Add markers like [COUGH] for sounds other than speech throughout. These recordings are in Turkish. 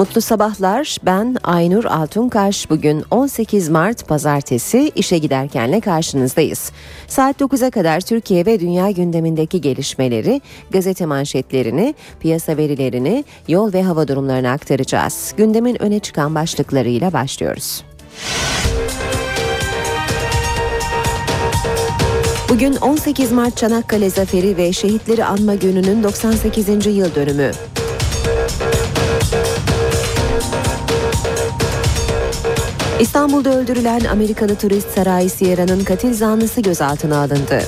Mutlu sabahlar. Ben Aynur Altunkaş. Bugün 18 Mart Pazartesi işe giderkenle karşınızdayız. Saat 9'a kadar Türkiye ve dünya gündemindeki gelişmeleri, gazete manşetlerini, piyasa verilerini, yol ve hava durumlarını aktaracağız. Gündemin öne çıkan başlıklarıyla başlıyoruz. Bugün 18 Mart Çanakkale Zaferi ve Şehitleri Anma Günü'nün 98. yıl dönümü. İstanbul'da öldürülen Amerikalı turist Saray Sierra'nın katil zanlısı gözaltına alındı.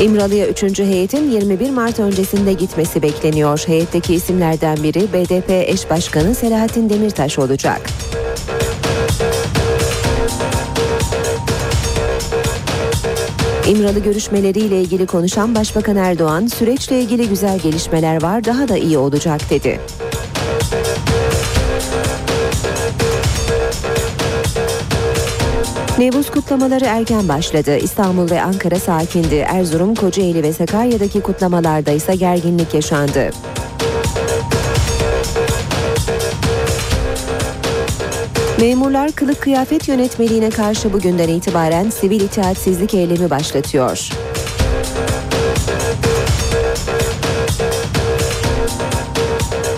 İmralı'ya 3. heyetin 21 Mart öncesinde gitmesi bekleniyor. Heyetteki isimlerden biri BDP eş başkanı Selahattin Demirtaş olacak. İmralı görüşmeleriyle ilgili konuşan Başbakan Erdoğan, süreçle ilgili güzel gelişmeler var, daha da iyi olacak dedi. Nevruz kutlamaları erken başladı. İstanbul ve Ankara sakindi. Erzurum, Kocaeli ve Sakarya'daki kutlamalarda ise gerginlik yaşandı. Memurlar kılık kıyafet yönetmeliğine karşı bugünden itibaren sivil itaatsizlik eylemi başlatıyor.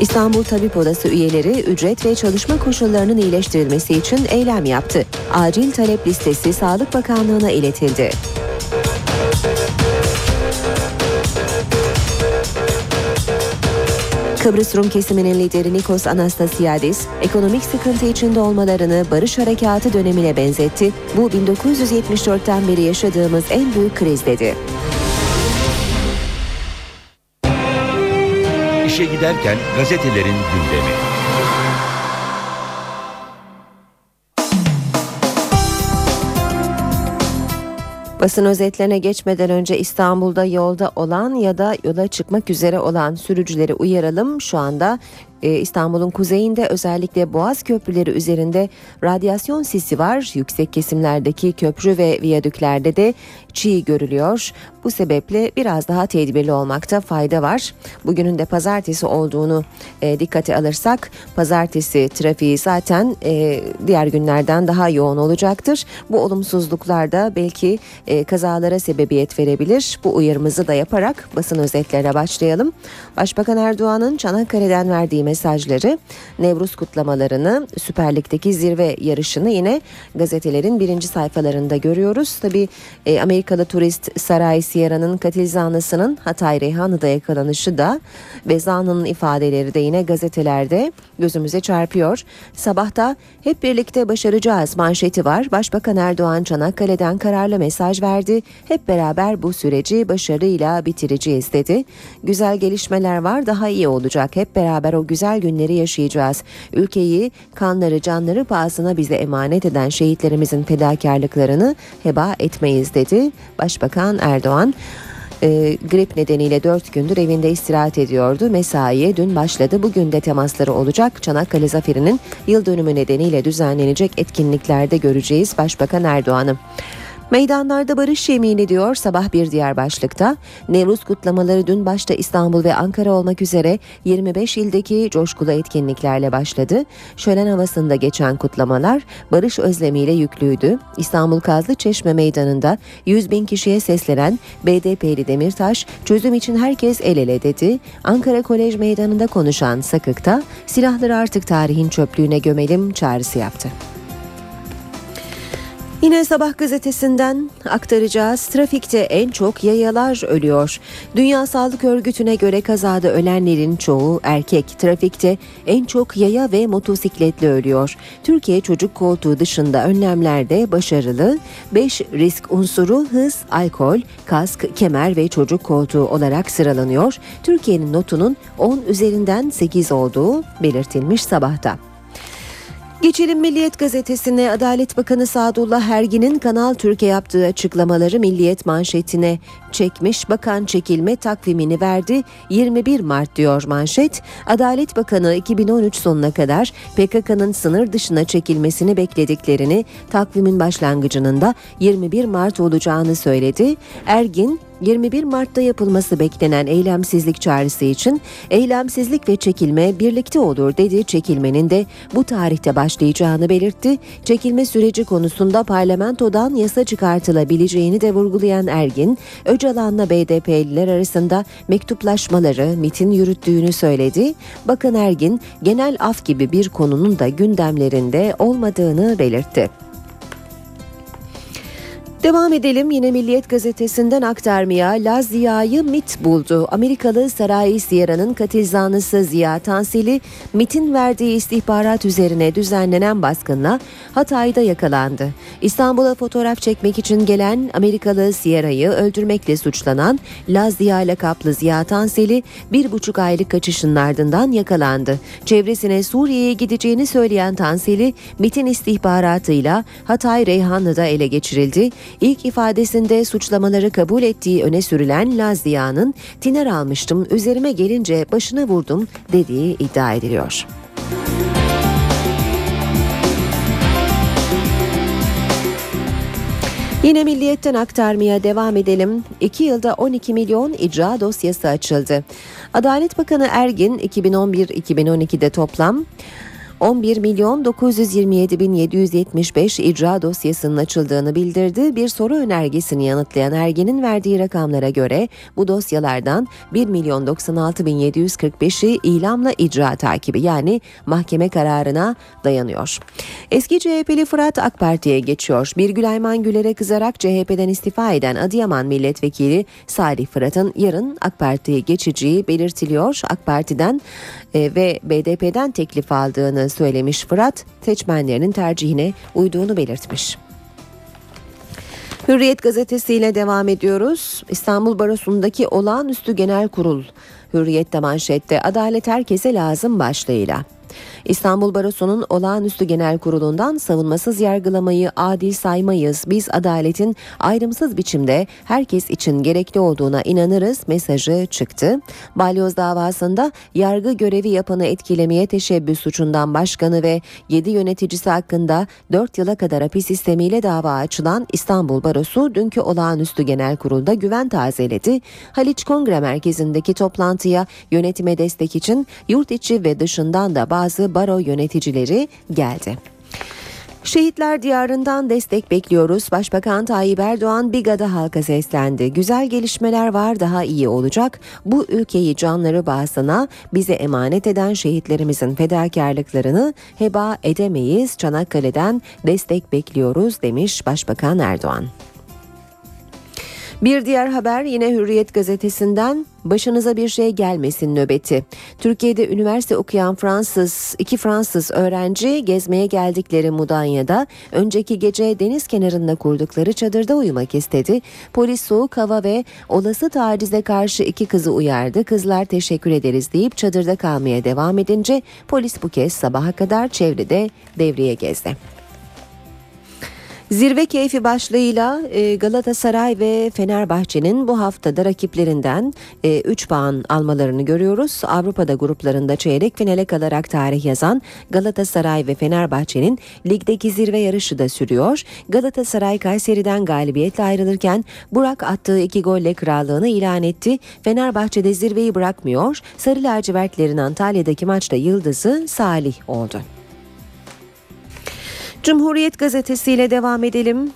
İstanbul Tabip Odası üyeleri ücret ve çalışma koşullarının iyileştirilmesi için eylem yaptı. Acil talep listesi Sağlık Bakanlığı'na iletildi. Kıbrıs Rum kesiminin lideri Nikos Anastasiadis, ekonomik sıkıntı içinde olmalarını barış harekatı dönemine benzetti. Bu 1974'ten beri yaşadığımız en büyük kriz dedi. İşe giderken gazetelerin gündemi. Basın özetlerine geçmeden önce İstanbul'da yolda olan ya da yola çıkmak üzere olan sürücüleri uyaralım. Şu anda İstanbul'un kuzeyinde özellikle Boğaz köprüleri üzerinde radyasyon sisi var. Yüksek kesimlerdeki köprü ve viyadüklerde de çiğ görülüyor. Bu sebeple biraz daha tedbirli olmakta fayda var. Bugünün de pazartesi olduğunu e, dikkate alırsak pazartesi trafiği zaten e, diğer günlerden daha yoğun olacaktır. Bu olumsuzluklar da belki e, kazalara sebebiyet verebilir. Bu uyarımızı da yaparak basın özetlerine başlayalım. Başbakan Erdoğan'ın Çanakkale'den verdiği mesajları, Nevruz kutlamalarını, Süper Lig'deki zirve yarışını yine gazetelerin birinci sayfalarında görüyoruz. Tabi e, Amerikalı turist Saray Sierra'nın katil zanlısının Hatay Reyhanlı'da yakalanışı da ve zanlının ifadeleri de yine gazetelerde gözümüze çarpıyor. Sabahta hep birlikte başaracağız manşeti var. Başbakan Erdoğan Çanakkale'den kararlı mesaj verdi. Hep beraber bu süreci başarıyla bitireceğiz dedi. Güzel gelişmeler var daha iyi olacak. Hep beraber o güzel günleri yaşayacağız. Ülkeyi kanları canları pahasına bize emanet eden şehitlerimizin fedakarlıklarını heba etmeyiz dedi. Başbakan Erdoğan e, grip nedeniyle 4 gündür evinde istirahat ediyordu. Mesaiye dün başladı. Bugün de temasları olacak. Çanakkale Zaferi'nin yıl dönümü nedeniyle düzenlenecek etkinliklerde göreceğiz Başbakan Erdoğan'ı. Meydanlarda barış yemin diyor sabah bir diğer başlıkta. Nevruz kutlamaları dün başta İstanbul ve Ankara olmak üzere 25 ildeki coşkulu etkinliklerle başladı. Şölen havasında geçen kutlamalar barış özlemiyle yüklüydü. İstanbul Kazlı Çeşme Meydanı'nda 100 bin kişiye seslenen BDP'li Demirtaş çözüm için herkes el ele dedi. Ankara Kolej Meydanı'nda konuşan Sakık'ta silahları artık tarihin çöplüğüne gömelim çağrısı yaptı. Yine Sabah gazetesinden aktaracağız. Trafikte en çok yayalar ölüyor. Dünya Sağlık Örgütü'ne göre kazada ölenlerin çoğu erkek. Trafikte en çok yaya ve motosikletle ölüyor. Türkiye çocuk koltuğu dışında önlemlerde başarılı. 5 risk unsuru hız, alkol, kask, kemer ve çocuk koltuğu olarak sıralanıyor. Türkiye'nin notunun 10 üzerinden 8 olduğu belirtilmiş sabahta. Geçelim Milliyet gazetesine Adalet Bakanı Sadullah Hergin'in Kanal Türkiye yaptığı açıklamaları Milliyet manşetine çekmiş. Bakan çekilme takvimini verdi. 21 Mart diyor manşet. Adalet Bakanı 2013 sonuna kadar PKK'nın sınır dışına çekilmesini beklediklerini takvimin başlangıcının da 21 Mart olacağını söyledi. Ergin 21 Mart'ta yapılması beklenen eylemsizlik çağrısı için eylemsizlik ve çekilme birlikte olur dedi. Çekilmenin de bu tarihte başlayacağını belirtti. Çekilme süreci konusunda parlamentodan yasa çıkartılabileceğini de vurgulayan Ergin, Öcalan'la BDP'liler arasında mektuplaşmaları MIT'in yürüttüğünü söyledi. Bakan Ergin, genel af gibi bir konunun da gündemlerinde olmadığını belirtti. Devam edelim yine Milliyet gazetesinden aktarmaya Laz Ziya'yı MIT buldu. Amerikalı Saray Sierra'nın katil zanlısı Ziya Tansili MIT'in verdiği istihbarat üzerine düzenlenen baskınla Hatay'da yakalandı. İstanbul'a fotoğraf çekmek için gelen Amerikalı Sierra'yı öldürmekle suçlanan Laz Ziya lakaplı Ziya Tansili bir buçuk aylık kaçışın ardından yakalandı. Çevresine Suriye'ye gideceğini söyleyen Tansili MIT'in istihbaratıyla Hatay Reyhanlı'da ele geçirildi. İlk ifadesinde suçlamaları kabul ettiği öne sürülen Lazia'nın tiner almıştım üzerime gelince başına vurdum dediği iddia ediliyor. Yine milliyetten aktarmaya devam edelim. 2 yılda 12 milyon icra dosyası açıldı. Adalet Bakanı Ergin 2011-2012'de toplam 11 milyon 927 bin 775 icra dosyasının açıldığını bildirdi. Bir soru önergesini yanıtlayan Ergen'in verdiği rakamlara göre bu dosyalardan 1 milyon 96 bin 745'i ilamla icra takibi yani mahkeme kararına dayanıyor. Eski CHP'li Fırat AK Parti'ye geçiyor. Birgül Ayman Güler'e kızarak CHP'den istifa eden Adıyaman Milletvekili Salih Fırat'ın yarın AK Parti'ye geçeceği belirtiliyor. AK Parti'den e, ve BDP'den teklif aldığını söylemiş Fırat, seçmenlerinin tercihine uyduğunu belirtmiş. Hürriyet gazetesiyle devam ediyoruz. İstanbul Barosu'ndaki olağanüstü genel kurul Hürriyet'te manşette adalet herkese lazım başlığıyla. İstanbul Barosu'nun olağanüstü genel kurulundan savunmasız yargılamayı adil saymayız. Biz adaletin ayrımsız biçimde herkes için gerekli olduğuna inanırız mesajı çıktı. Balyoz davasında yargı görevi yapanı etkilemeye teşebbüs suçundan başkanı ve 7 yöneticisi hakkında 4 yıla kadar hapis sistemiyle dava açılan İstanbul Barosu dünkü olağanüstü genel kurulda güven tazeledi. Haliç Kongre Merkezi'ndeki toplantıya yönetime destek için yurt içi ve dışından da bazı baro yöneticileri geldi. Şehitler diyarından destek bekliyoruz. Başbakan Tayyip Erdoğan Biga'da halka seslendi. Güzel gelişmeler var daha iyi olacak. Bu ülkeyi canları bahsına bize emanet eden şehitlerimizin fedakarlıklarını heba edemeyiz. Çanakkale'den destek bekliyoruz demiş Başbakan Erdoğan. Bir diğer haber yine Hürriyet gazetesinden başınıza bir şey gelmesin nöbeti. Türkiye'de üniversite okuyan Fransız, iki Fransız öğrenci gezmeye geldikleri Mudanya'da önceki gece deniz kenarında kurdukları çadırda uyumak istedi. Polis soğuk hava ve olası tacize karşı iki kızı uyardı. Kızlar teşekkür ederiz deyip çadırda kalmaya devam edince polis bu kez sabaha kadar çevrede devreye gezdi. Zirve keyfi başlığıyla e, Galatasaray ve Fenerbahçe'nin bu haftada rakiplerinden 3 e, puan almalarını görüyoruz. Avrupa'da gruplarında çeyrek finale kalarak tarih yazan Galatasaray ve Fenerbahçe'nin ligdeki zirve yarışı da sürüyor. Galatasaray Kayseri'den galibiyetle ayrılırken Burak attığı iki golle krallığını ilan etti. Fenerbahçe'de zirveyi bırakmıyor. Sarı lacivertlerin Antalya'daki maçta yıldızı Salih oldu. Cumhuriyet gazetesiyle devam edelim.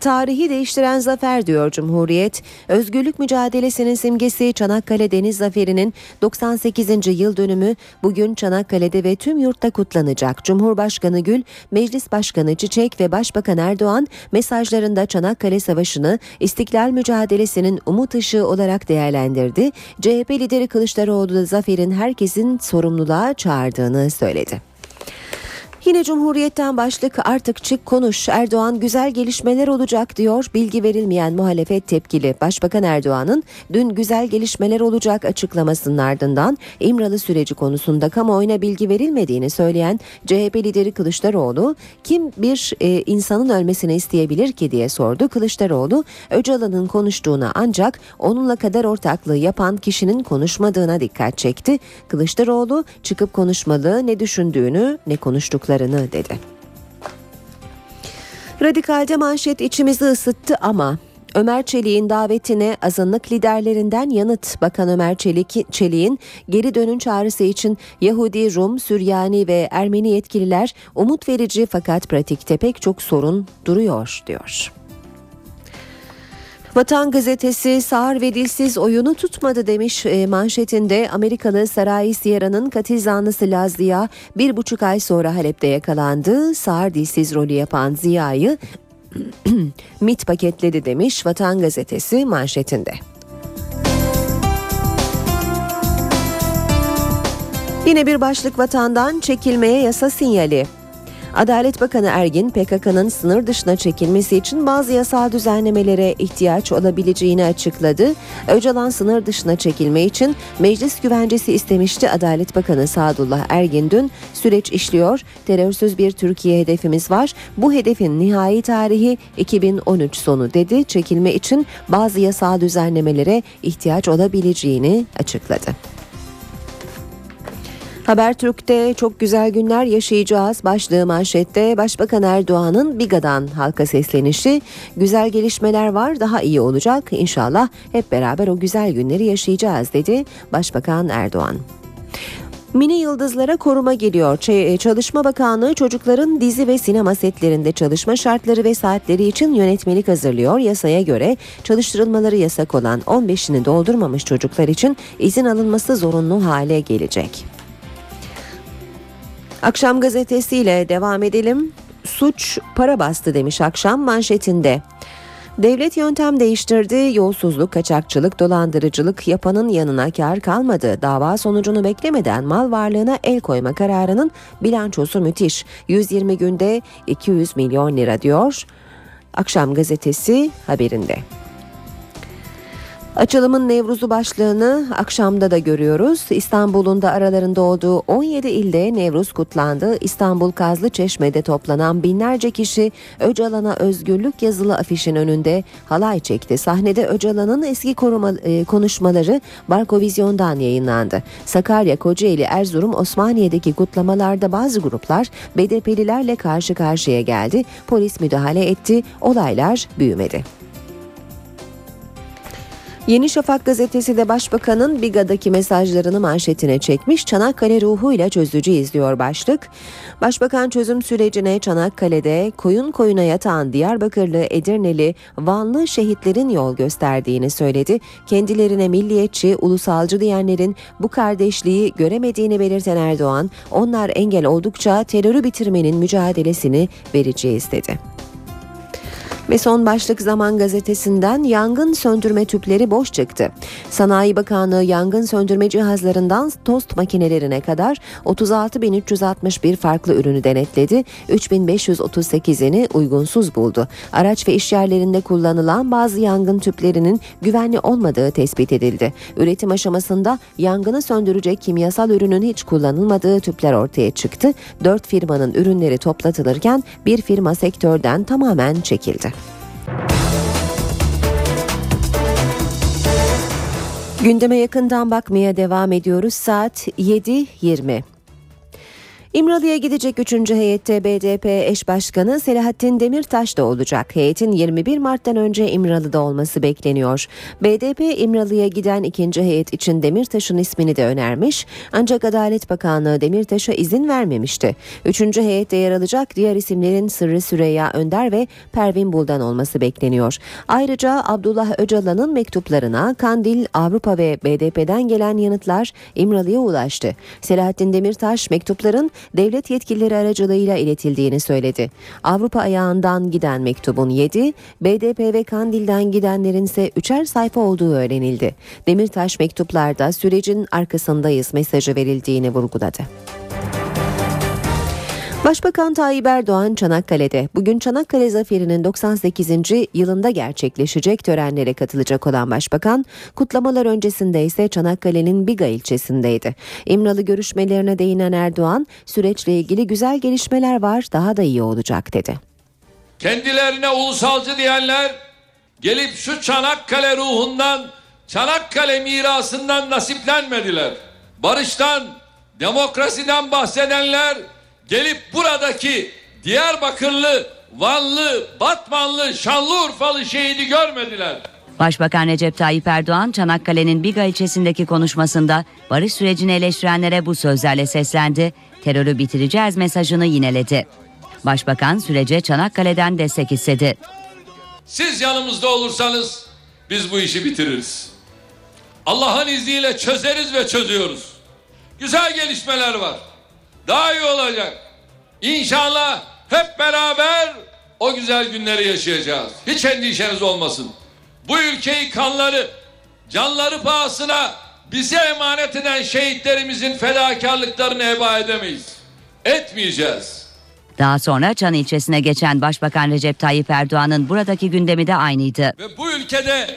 Tarihi değiştiren zafer diyor Cumhuriyet. Özgürlük mücadelesinin simgesi Çanakkale Deniz Zaferi'nin 98. yıl dönümü bugün Çanakkale'de ve tüm yurtta kutlanacak. Cumhurbaşkanı Gül, Meclis Başkanı Çiçek ve Başbakan Erdoğan mesajlarında Çanakkale Savaşı'nı istiklal mücadelesinin umut ışığı olarak değerlendirdi. CHP lideri Kılıçdaroğlu da zaferin herkesin sorumluluğa çağırdığını söyledi. Yine Cumhuriyet'ten başlık artık çık konuş. Erdoğan güzel gelişmeler olacak diyor. Bilgi verilmeyen muhalefet tepkili. Başbakan Erdoğan'ın dün güzel gelişmeler olacak açıklamasının ardından İmralı süreci konusunda kamuoyuna bilgi verilmediğini söyleyen CHP lideri Kılıçdaroğlu kim bir e, insanın ölmesini isteyebilir ki diye sordu. Kılıçdaroğlu Öcalan'ın konuştuğuna ancak onunla kadar ortaklığı yapan kişinin konuşmadığına dikkat çekti. Kılıçdaroğlu çıkıp konuşmalı ne düşündüğünü ne konuştuklarını dedi. Radikalde manşet içimizi ısıttı ama Ömer Çelik'in davetine azınlık liderlerinden yanıt Bakan Ömer Çelik, Çelik'in geri dönün çağrısı için Yahudi, Rum, Süryani ve Ermeni yetkililer umut verici fakat pratikte pek çok sorun duruyor diyor. Vatan gazetesi sağır ve dilsiz oyunu tutmadı demiş e, manşetinde Amerikalı Saray Sierra'nın katil zanlısı Lazia bir buçuk ay sonra Halep'te yakalandı. Sağır dilsiz rolü yapan Ziya'yı [CLEARS THROAT] MIT paketledi demiş Vatan gazetesi manşetinde. Yine bir başlık vatandan çekilmeye yasa sinyali. Adalet Bakanı Ergin PKK'nın sınır dışına çekilmesi için bazı yasal düzenlemelere ihtiyaç olabileceğini açıkladı. Öcalan sınır dışına çekilme için meclis güvencesi istemişti. Adalet Bakanı Sadullah Ergin dün süreç işliyor. Terörsüz bir Türkiye hedefimiz var. Bu hedefin nihai tarihi 2013 sonu dedi. Çekilme için bazı yasal düzenlemelere ihtiyaç olabileceğini açıkladı. Habertürk'te çok güzel günler yaşayacağız başlığı manşette Başbakan Erdoğan'ın Biga'dan halka seslenişi güzel gelişmeler var daha iyi olacak inşallah hep beraber o güzel günleri yaşayacağız dedi Başbakan Erdoğan. Mini yıldızlara koruma geliyor. Çalışma Bakanlığı çocukların dizi ve sinema setlerinde çalışma şartları ve saatleri için yönetmelik hazırlıyor. Yasaya göre çalıştırılmaları yasak olan 15'ini doldurmamış çocuklar için izin alınması zorunlu hale gelecek. Akşam gazetesiyle devam edelim. Suç para bastı demiş akşam manşetinde. Devlet yöntem değiştirdi, yolsuzluk, kaçakçılık, dolandırıcılık yapanın yanına kar kalmadı. Dava sonucunu beklemeden mal varlığına el koyma kararının bilançosu müthiş. 120 günde 200 milyon lira diyor. Akşam gazetesi haberinde. Açılımın Nevruz'u başlığını akşamda da görüyoruz. İstanbul'un da aralarında olduğu 17 ilde Nevruz kutlandı. İstanbul Kazlı Çeşme'de toplanan binlerce kişi Öcalan'a özgürlük yazılı afişin önünde halay çekti. Sahnede Öcalan'ın eski koruma, e, konuşmaları Barkovizyon'dan yayınlandı. Sakarya, Kocaeli, Erzurum, Osmaniye'deki kutlamalarda bazı gruplar BDP'lilerle karşı karşıya geldi. Polis müdahale etti. Olaylar büyümedi. Yeni Şafak gazetesi de başbakanın Biga'daki mesajlarını manşetine çekmiş. Çanakkale ruhuyla çözücü izliyor başlık. Başbakan çözüm sürecine Çanakkale'de koyun koyuna yatan Diyarbakırlı, Edirneli, Vanlı şehitlerin yol gösterdiğini söyledi. Kendilerine milliyetçi, ulusalcı diyenlerin bu kardeşliği göremediğini belirten Erdoğan, onlar engel oldukça terörü bitirmenin mücadelesini vereceğiz dedi. Ve son başlık Zaman Gazetesi'nden yangın söndürme tüpleri boş çıktı. Sanayi Bakanlığı yangın söndürme cihazlarından tost makinelerine kadar 36.361 farklı ürünü denetledi. 3.538'ini uygunsuz buldu. Araç ve iş yerlerinde kullanılan bazı yangın tüplerinin güvenli olmadığı tespit edildi. Üretim aşamasında yangını söndürecek kimyasal ürünün hiç kullanılmadığı tüpler ortaya çıktı. Dört firmanın ürünleri toplatılırken bir firma sektörden tamamen çekildi. Gündeme yakından bakmaya devam ediyoruz. Saat 7.20. İmralı'ya gidecek 3. heyette BDP eş başkanı Selahattin Demirtaş da olacak. Heyetin 21 Mart'tan önce İmralı'da olması bekleniyor. BDP İmralı'ya giden ikinci heyet için Demirtaş'ın ismini de önermiş. Ancak Adalet Bakanlığı Demirtaş'a izin vermemişti. Üçüncü heyette yer alacak diğer isimlerin Sırrı Süreyya Önder ve Pervin Buldan olması bekleniyor. Ayrıca Abdullah Öcalan'ın mektuplarına Kandil, Avrupa ve BDP'den gelen yanıtlar İmralı'ya ulaştı. Selahattin Demirtaş mektupların devlet yetkilileri aracılığıyla iletildiğini söyledi. Avrupa ayağından giden mektubun 7, BDP ve Kandil'den gidenlerin ise 3'er sayfa olduğu öğrenildi. Demirtaş mektuplarda sürecin arkasındayız mesajı verildiğini vurguladı. Başbakan Tayyip Erdoğan Çanakkale'de bugün Çanakkale Zaferi'nin 98. yılında gerçekleşecek törenlere katılacak olan başbakan kutlamalar öncesinde ise Çanakkale'nin Biga ilçesindeydi. İmralı görüşmelerine değinen Erdoğan süreçle ilgili güzel gelişmeler var daha da iyi olacak dedi. Kendilerine ulusalcı diyenler gelip şu Çanakkale ruhundan, Çanakkale mirasından nasiplenmediler. Barıştan, demokrasiden bahsedenler gelip buradaki Diyarbakırlı, Vanlı, Batmanlı, Şanlıurfalı şehidi görmediler. Başbakan Recep Tayyip Erdoğan Çanakkale'nin Biga ilçesindeki konuşmasında barış sürecini eleştirenlere bu sözlerle seslendi, terörü bitireceğiz mesajını yineledi. Başbakan sürece Çanakkale'den destek istedi. Siz yanımızda olursanız biz bu işi bitiririz. Allah'ın izniyle çözeriz ve çözüyoruz. Güzel gelişmeler var. Daha iyi olacak. İnşallah hep beraber o güzel günleri yaşayacağız. Hiç endişeniz olmasın. Bu ülkeyi kanları, canları pahasına bize emanet eden şehitlerimizin fedakarlıklarını heba edemeyiz. Etmeyeceğiz. Daha sonra Çan ilçesine geçen Başbakan Recep Tayyip Erdoğan'ın buradaki gündemi de aynıydı. Ve bu ülkede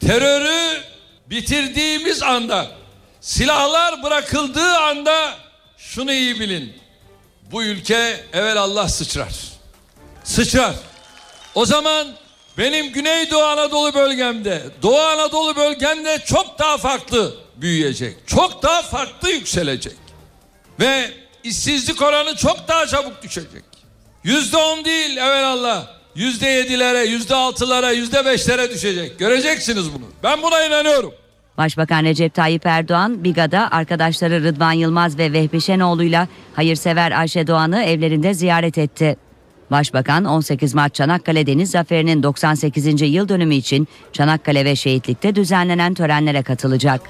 terörü bitirdiğimiz anda, silahlar bırakıldığı anda şunu iyi bilin. Bu ülke evvel Allah sıçrar. Sıçrar. O zaman benim Güneydoğu Anadolu bölgemde, Doğu Anadolu bölgemde çok daha farklı büyüyecek. Çok daha farklı yükselecek. Ve işsizlik oranı çok daha çabuk düşecek. Yüzde on değil evvelallah. Yüzde yedilere, yüzde altılara, yüzde beşlere düşecek. Göreceksiniz bunu. Ben buna inanıyorum. Başbakan Recep Tayyip Erdoğan, Biga'da arkadaşları Rıdvan Yılmaz ve Vehbi Şenoğlu'yla hayırsever Ayşe Doğan'ı evlerinde ziyaret etti. Başbakan 18 Mart Çanakkale Deniz Zaferi'nin 98. yıl dönümü için Çanakkale ve Şehitlik'te düzenlenen törenlere katılacak.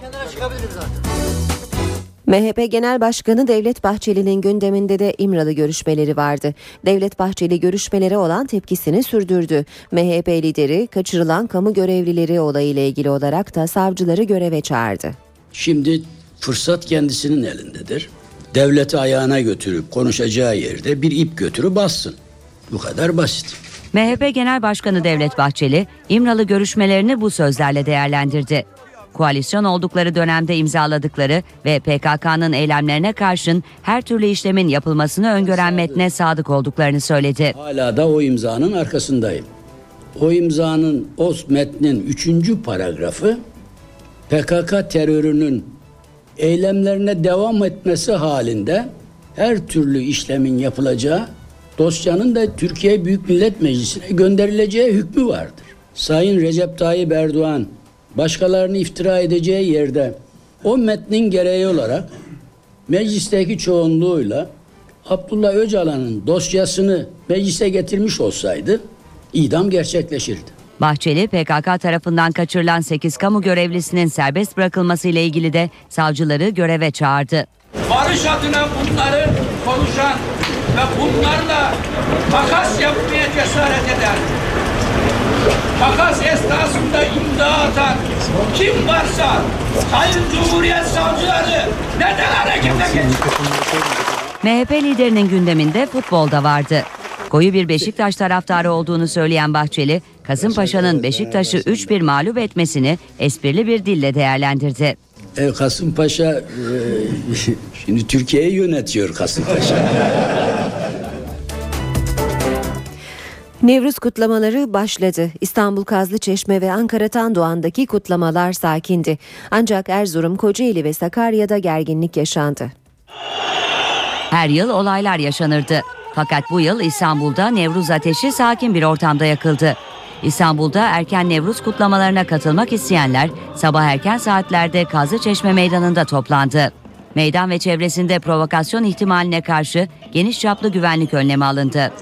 MHP Genel Başkanı Devlet Bahçeli'nin gündeminde de İmralı görüşmeleri vardı. Devlet Bahçeli görüşmelere olan tepkisini sürdürdü. MHP lideri kaçırılan kamu görevlileri olayıyla ilgili olarak da savcıları göreve çağırdı. Şimdi fırsat kendisinin elindedir. Devleti ayağına götürüp konuşacağı yerde bir ip götürüp bassın. Bu kadar basit. MHP Genel Başkanı Devlet Bahçeli, İmralı görüşmelerini bu sözlerle değerlendirdi. Koalisyon oldukları dönemde imzaladıkları ve PKK'nın eylemlerine karşın her türlü işlemin yapılmasını öngören metne sadık olduklarını söyledi. Hala da o imzanın arkasındayım. O imzanın, o metnin üçüncü paragrafı PKK terörünün eylemlerine devam etmesi halinde her türlü işlemin yapılacağı dosyanın da Türkiye Büyük Millet Meclisi'ne gönderileceği hükmü vardır. Sayın Recep Tayyip Erdoğan başkalarını iftira edeceği yerde o metnin gereği olarak meclisteki çoğunluğuyla Abdullah Öcalan'ın dosyasını meclise getirmiş olsaydı idam gerçekleşirdi. Bahçeli, PKK tarafından kaçırılan 8 kamu görevlisinin serbest bırakılması ile ilgili de savcıları göreve çağırdı. barış adına bunları konuşan ve bunlarla takas yapmaya cesaret eden, takas esnasında imza atan kim varsa Sayın Cumhuriyet Savcıları neden harekete geçiyor? MHP liderinin gündeminde futbol da vardı. Koyu bir Beşiktaş taraftarı olduğunu söyleyen Bahçeli, Kasımpaşa'nın Beşiktaş'ı 3-1 mağlup etmesini esprili bir dille değerlendirdi. E, Kasımpaşa e, [LAUGHS] şimdi Türkiye'yi yönetiyor Kasımpaşa. [LAUGHS] Nevruz kutlamaları başladı. İstanbul Kazlıçeşme ve Ankara Tandoğan'daki kutlamalar sakindi. Ancak Erzurum, Kocaeli ve Sakarya'da gerginlik yaşandı. Her yıl olaylar yaşanırdı. Fakat bu yıl İstanbul'da Nevruz ateşi sakin bir ortamda yakıldı. İstanbul'da erken Nevruz kutlamalarına katılmak isteyenler sabah erken saatlerde Kazlıçeşme Meydanı'nda toplandı. Meydan ve çevresinde provokasyon ihtimaline karşı geniş çaplı güvenlik önlemi alındı.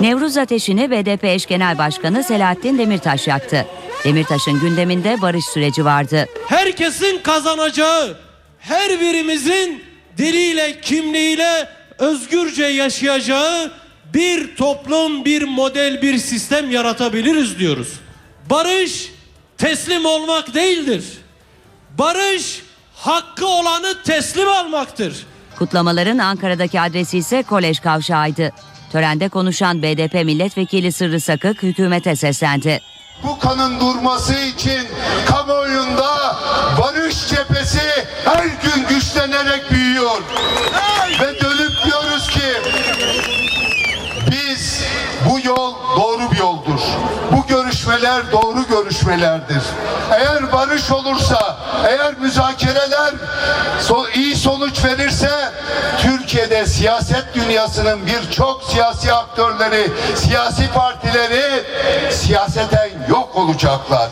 Nevruz ateşini BDP eş genel başkanı Selahattin Demirtaş yaktı. Demirtaş'ın gündeminde barış süreci vardı. herkesin kazanacağı, her birimizin diliyle, kimliğiyle özgürce yaşayacağı bir toplum, bir model, bir sistem yaratabiliriz diyoruz. Barış teslim olmak değildir. Barış hakkı olanı teslim almaktır. Kutlamaların Ankara'daki adresi ise Kolej Kavşağı'ydı. Törende konuşan BDP milletvekili Sırrı Sakık hükümete seslendi. Bu kanın durması için kamuoyunda barış cephesi her gün güçlenerek büyüyor. Ve dönüp diyoruz ki biz bu yol. Bu görüşmeler doğru görüşmelerdir. Eğer barış olursa, eğer müzakereler iyi sonuç verirse Türkiye'de siyaset dünyasının birçok siyasi aktörleri, siyasi partileri siyaseten yok olacaklar.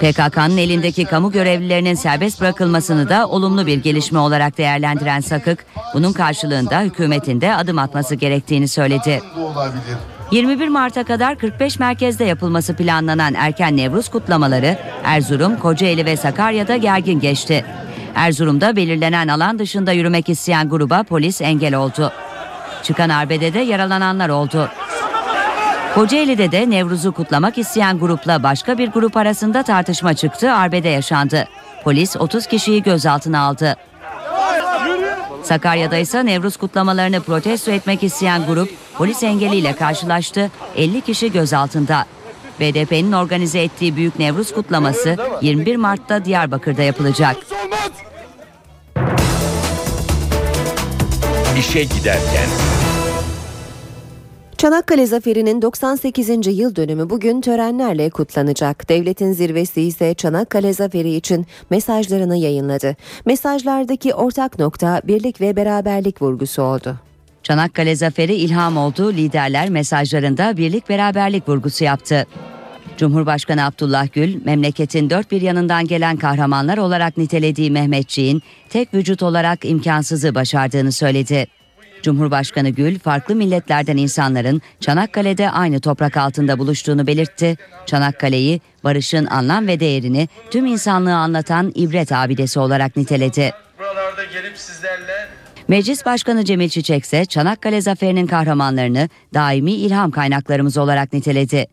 PKK'nın elindeki kamu görevlilerinin serbest bırakılmasını da olumlu bir gelişme olarak değerlendiren Sakık, bunun karşılığında hükümetinde adım atması gerektiğini söyledi. Olabilir. 21 Mart'a kadar 45 merkezde yapılması planlanan erken Nevruz kutlamaları Erzurum, Kocaeli ve Sakarya'da gergin geçti. Erzurum'da belirlenen alan dışında yürümek isteyen gruba polis engel oldu. Çıkan arbedede yaralananlar oldu. Kocaeli'de de Nevruz'u kutlamak isteyen grupla başka bir grup arasında tartışma çıktı, arbede yaşandı. Polis 30 kişiyi gözaltına aldı. Sakarya'da ise Nevruz kutlamalarını protesto etmek isteyen grup polis engeliyle karşılaştı. 50 kişi gözaltında. BDP'nin organize ettiği Büyük Nevruz kutlaması 21 Mart'ta Diyarbakır'da yapılacak. İşe giderken Çanakkale Zaferi'nin 98. yıl dönümü bugün törenlerle kutlanacak. Devletin zirvesi ise Çanakkale Zaferi için mesajlarını yayınladı. Mesajlardaki ortak nokta birlik ve beraberlik vurgusu oldu. Çanakkale Zaferi ilham oldu. Liderler mesajlarında birlik beraberlik vurgusu yaptı. Cumhurbaşkanı Abdullah Gül, memleketin dört bir yanından gelen kahramanlar olarak nitelediği Mehmetçiğin tek vücut olarak imkansızı başardığını söyledi. Cumhurbaşkanı Gül, farklı milletlerden insanların Çanakkale'de aynı toprak altında buluştuğunu belirtti. Çanakkale'yi barışın anlam ve değerini tüm insanlığı anlatan ibret abidesi olarak niteledi. Buralarda gelip sizlerle Meclis Başkanı Cemil Çiçek ise Çanakkale Zaferi'nin kahramanlarını daimi ilham kaynaklarımız olarak niteledi.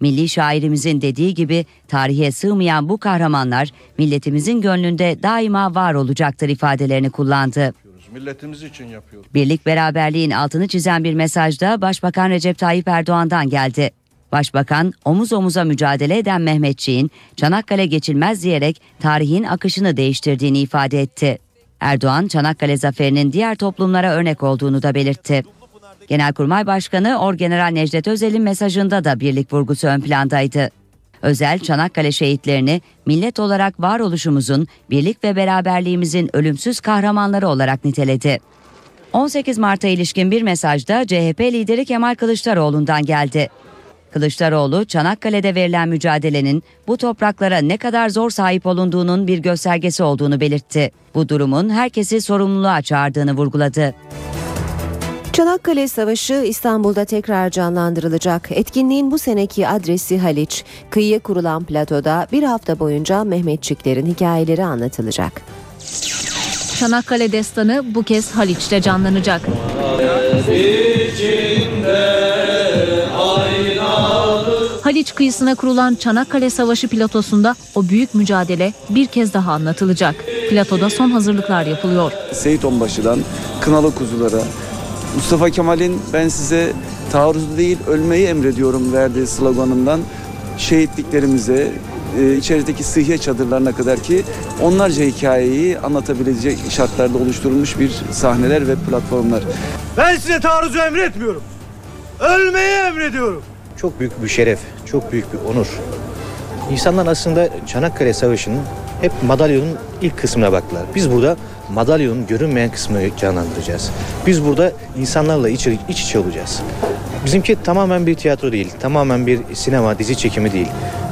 Milli şairimizin dediği gibi tarihe sığmayan bu kahramanlar milletimizin gönlünde daima var olacaktır ifadelerini kullandı. Milletimiz için yapıyoruz. Birlik beraberliğin altını çizen bir mesajda Başbakan Recep Tayyip Erdoğan'dan geldi. Başbakan omuz omuza mücadele eden Mehmetçiğin Çanakkale geçilmez diyerek tarihin akışını değiştirdiğini ifade etti. Erdoğan Çanakkale zaferinin diğer toplumlara örnek olduğunu da belirtti. Genelkurmay Başkanı Orgeneral Necdet Özel'in mesajında da birlik vurgusu ön plandaydı. Özel Çanakkale şehitlerini millet olarak varoluşumuzun, birlik ve beraberliğimizin ölümsüz kahramanları olarak niteledi. 18 Mart'a ilişkin bir mesajda CHP lideri Kemal Kılıçdaroğlu'ndan geldi. Kılıçdaroğlu, Çanakkale'de verilen mücadelenin bu topraklara ne kadar zor sahip olunduğunun bir göstergesi olduğunu belirtti. Bu durumun herkesi sorumluluğa çağırdığını vurguladı. Çanakkale Savaşı İstanbul'da tekrar canlandırılacak. Etkinliğin bu seneki adresi Haliç. Kıyıya kurulan platoda bir hafta boyunca Mehmetçiklerin hikayeleri anlatılacak. Çanakkale destanı bu kez Haliç'te canlanacak. Haliç kıyısına kurulan Çanakkale Savaşı platosunda o büyük mücadele bir kez daha anlatılacak. Platoda son hazırlıklar yapılıyor. Seyit Onbaşı'dan Kınalı Kuzulara, Mustafa Kemal'in ben size taarruzda değil ölmeyi emrediyorum verdiği sloganından şehitliklerimize, e, içerideki sıhhiye çadırlarına kadar ki onlarca hikayeyi anlatabilecek şartlarda oluşturulmuş bir sahneler ve platformlar. Ben size taarruzu emretmiyorum. Ölmeyi emrediyorum. Çok büyük bir şeref, çok büyük bir onur. İnsanlar aslında Çanakkale Savaşı'nın hep madalyonun ilk kısmına baktılar. Biz burada madalyonun görünmeyen kısmını canlandıracağız. Biz burada insanlarla iç, iç içe olacağız. Bizimki tamamen bir tiyatro değil, tamamen bir sinema, dizi çekimi değil.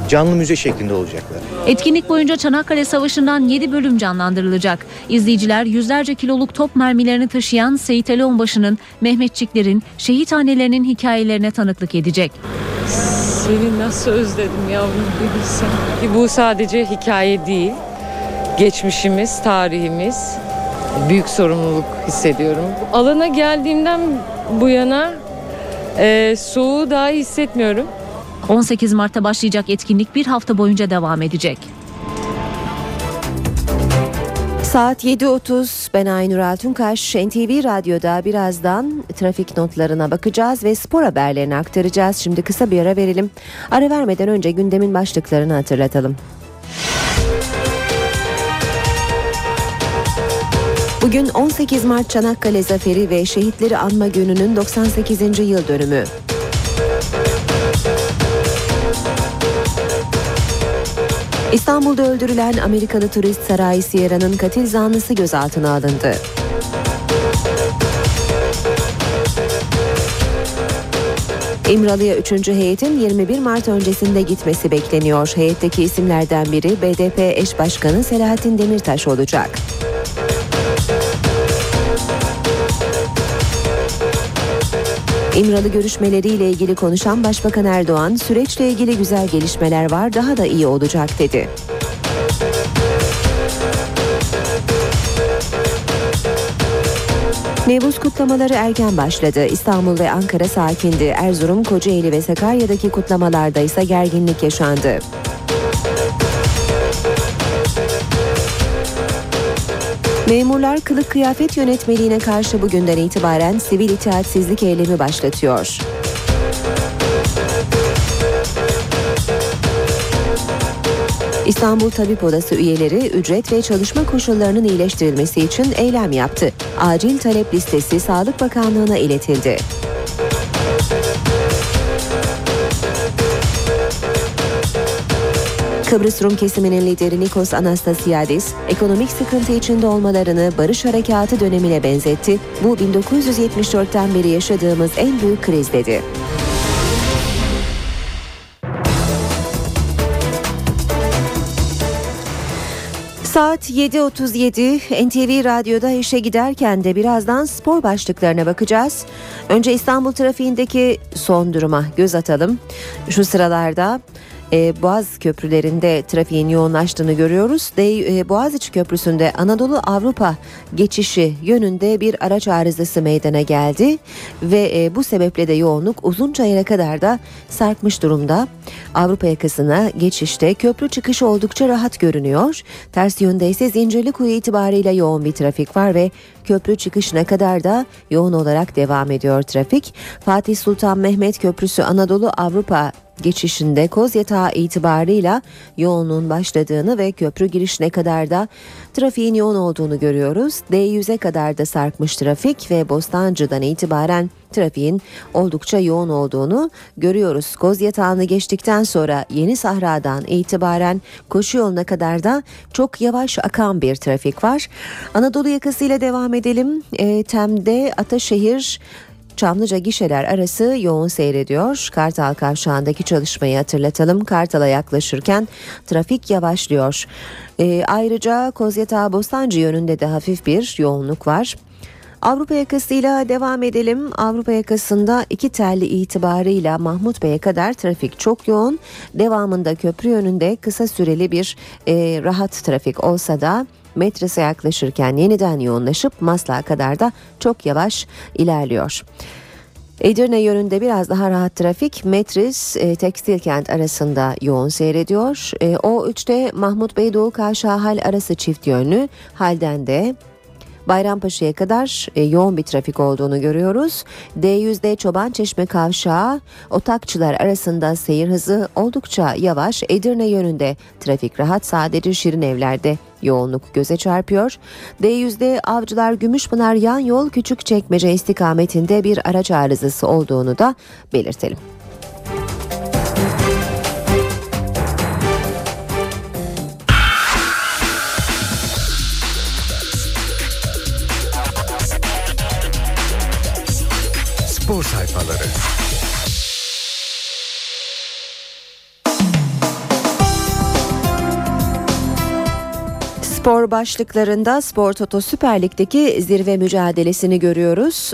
Canlı müze şeklinde olacaklar. Etkinlik boyunca Çanakkale Savaşı'ndan 7 bölüm canlandırılacak. İzleyiciler yüzlerce kiloluk top mermilerini taşıyan Seyit Ali Onbaşı'nın, Mehmetçiklerin, şehit hanelerinin hikayelerine tanıklık edecek. Seni nasıl özledim yavrum bir bilsen. Ki bu sadece hikaye değil. Geçmişimiz, tarihimiz. Büyük sorumluluk hissediyorum. Alana geldiğimden bu yana e, soğuğu daha hissetmiyorum. 18 Mart'ta başlayacak etkinlik bir hafta boyunca devam edecek. Saat 7.30 ben Aynur Altunkaş NTV Radyo'da birazdan trafik notlarına bakacağız ve spor haberlerini aktaracağız. Şimdi kısa bir ara verelim. Ara vermeden önce gündemin başlıklarını hatırlatalım. Bugün 18 Mart Çanakkale Zaferi ve Şehitleri Anma Günü'nün 98. yıl dönümü. İstanbul'da öldürülen Amerikalı turist Saray Sierra'nın katil zanlısı gözaltına alındı. İmralı'ya 3. heyetin 21 Mart öncesinde gitmesi bekleniyor. Heyetteki isimlerden biri BDP eş başkanı Selahattin Demirtaş olacak. İmralı görüşmeleriyle ilgili konuşan Başbakan Erdoğan, süreçle ilgili güzel gelişmeler var, daha da iyi olacak dedi. Nevruz kutlamaları erken başladı. İstanbul ve Ankara sakindi. Erzurum, Kocaeli ve Sakarya'daki kutlamalarda ise gerginlik yaşandı. Memurlar kılık kıyafet yönetmeliğine karşı bugünden itibaren sivil itaatsizlik eylemi başlatıyor. İstanbul Tabip Odası üyeleri ücret ve çalışma koşullarının iyileştirilmesi için eylem yaptı. Acil talep listesi Sağlık Bakanlığı'na iletildi. Kıbrıs Rum kesiminin lideri Nikos Anastasiadis, ekonomik sıkıntı içinde olmalarını barış harekatı dönemine benzetti. Bu 1974'ten beri yaşadığımız en büyük kriz dedi. Saat 7.37 NTV Radyo'da işe giderken de birazdan spor başlıklarına bakacağız. Önce İstanbul trafiğindeki son duruma göz atalım. Şu sıralarda e, Boğaz köprülerinde trafiğin yoğunlaştığını görüyoruz. E, Boğaziçi Köprüsü'nde Anadolu Avrupa geçişi yönünde bir araç arızası meydana geldi ve e, bu sebeple de yoğunluk Uzunçayır'a kadar da sarkmış durumda. Avrupa yakasına geçişte köprü çıkışı oldukça rahat görünüyor. Ters yönde ise Zincirlikuyu itibariyle yoğun bir trafik var ve köprü çıkışına kadar da yoğun olarak devam ediyor trafik. Fatih Sultan Mehmet Köprüsü Anadolu Avrupa geçişinde koz yatağı itibarıyla yoğunluğun başladığını ve köprü girişine kadar da trafiğin yoğun olduğunu görüyoruz. D100'e kadar da sarkmış trafik ve Bostancı'dan itibaren trafiğin oldukça yoğun olduğunu görüyoruz. Koz yatağını geçtikten sonra Yeni Sahra'dan itibaren koşu yoluna kadar da çok yavaş akan bir trafik var. Anadolu yakasıyla devam edelim. E, Tem'de Ataşehir Çamlıca gişeler arası yoğun seyrediyor. Kartal Kavşağı'ndaki çalışmayı hatırlatalım. Kartal'a yaklaşırken trafik yavaşlıyor. E, ayrıca Kozyatağı Bostancı yönünde de hafif bir yoğunluk var. Avrupa yakasıyla devam edelim. Avrupa yakasında iki telli itibarıyla Mahmut Bey'e kadar trafik çok yoğun. Devamında köprü yönünde kısa süreli bir e, rahat trafik olsa da Metris'e yaklaşırken yeniden yoğunlaşıp Maslak'a kadar da çok yavaş ilerliyor. Edirne yönünde biraz daha rahat trafik Metris e, Tekstil Kent arasında yoğun seyrediyor. E, O3'te Mahmut Bey Doğu Kavşağı Hal arası çift yönlü halden de Bayrampaşa'ya kadar e, yoğun bir trafik olduğunu görüyoruz. D100'de Çoban Çeşme Kavşağı Otakçılar arasında seyir hızı oldukça yavaş. Edirne yönünde trafik rahat sadece Şirin Evler'de yoğunluk göze çarpıyor. D100'de Avcılar Gümüşpınar yan yol küçük çekmece istikametinde bir araç arızası olduğunu da belirtelim. Spor sayfaları. Spor başlıklarında Spor Toto Süper Lig'deki zirve mücadelesini görüyoruz.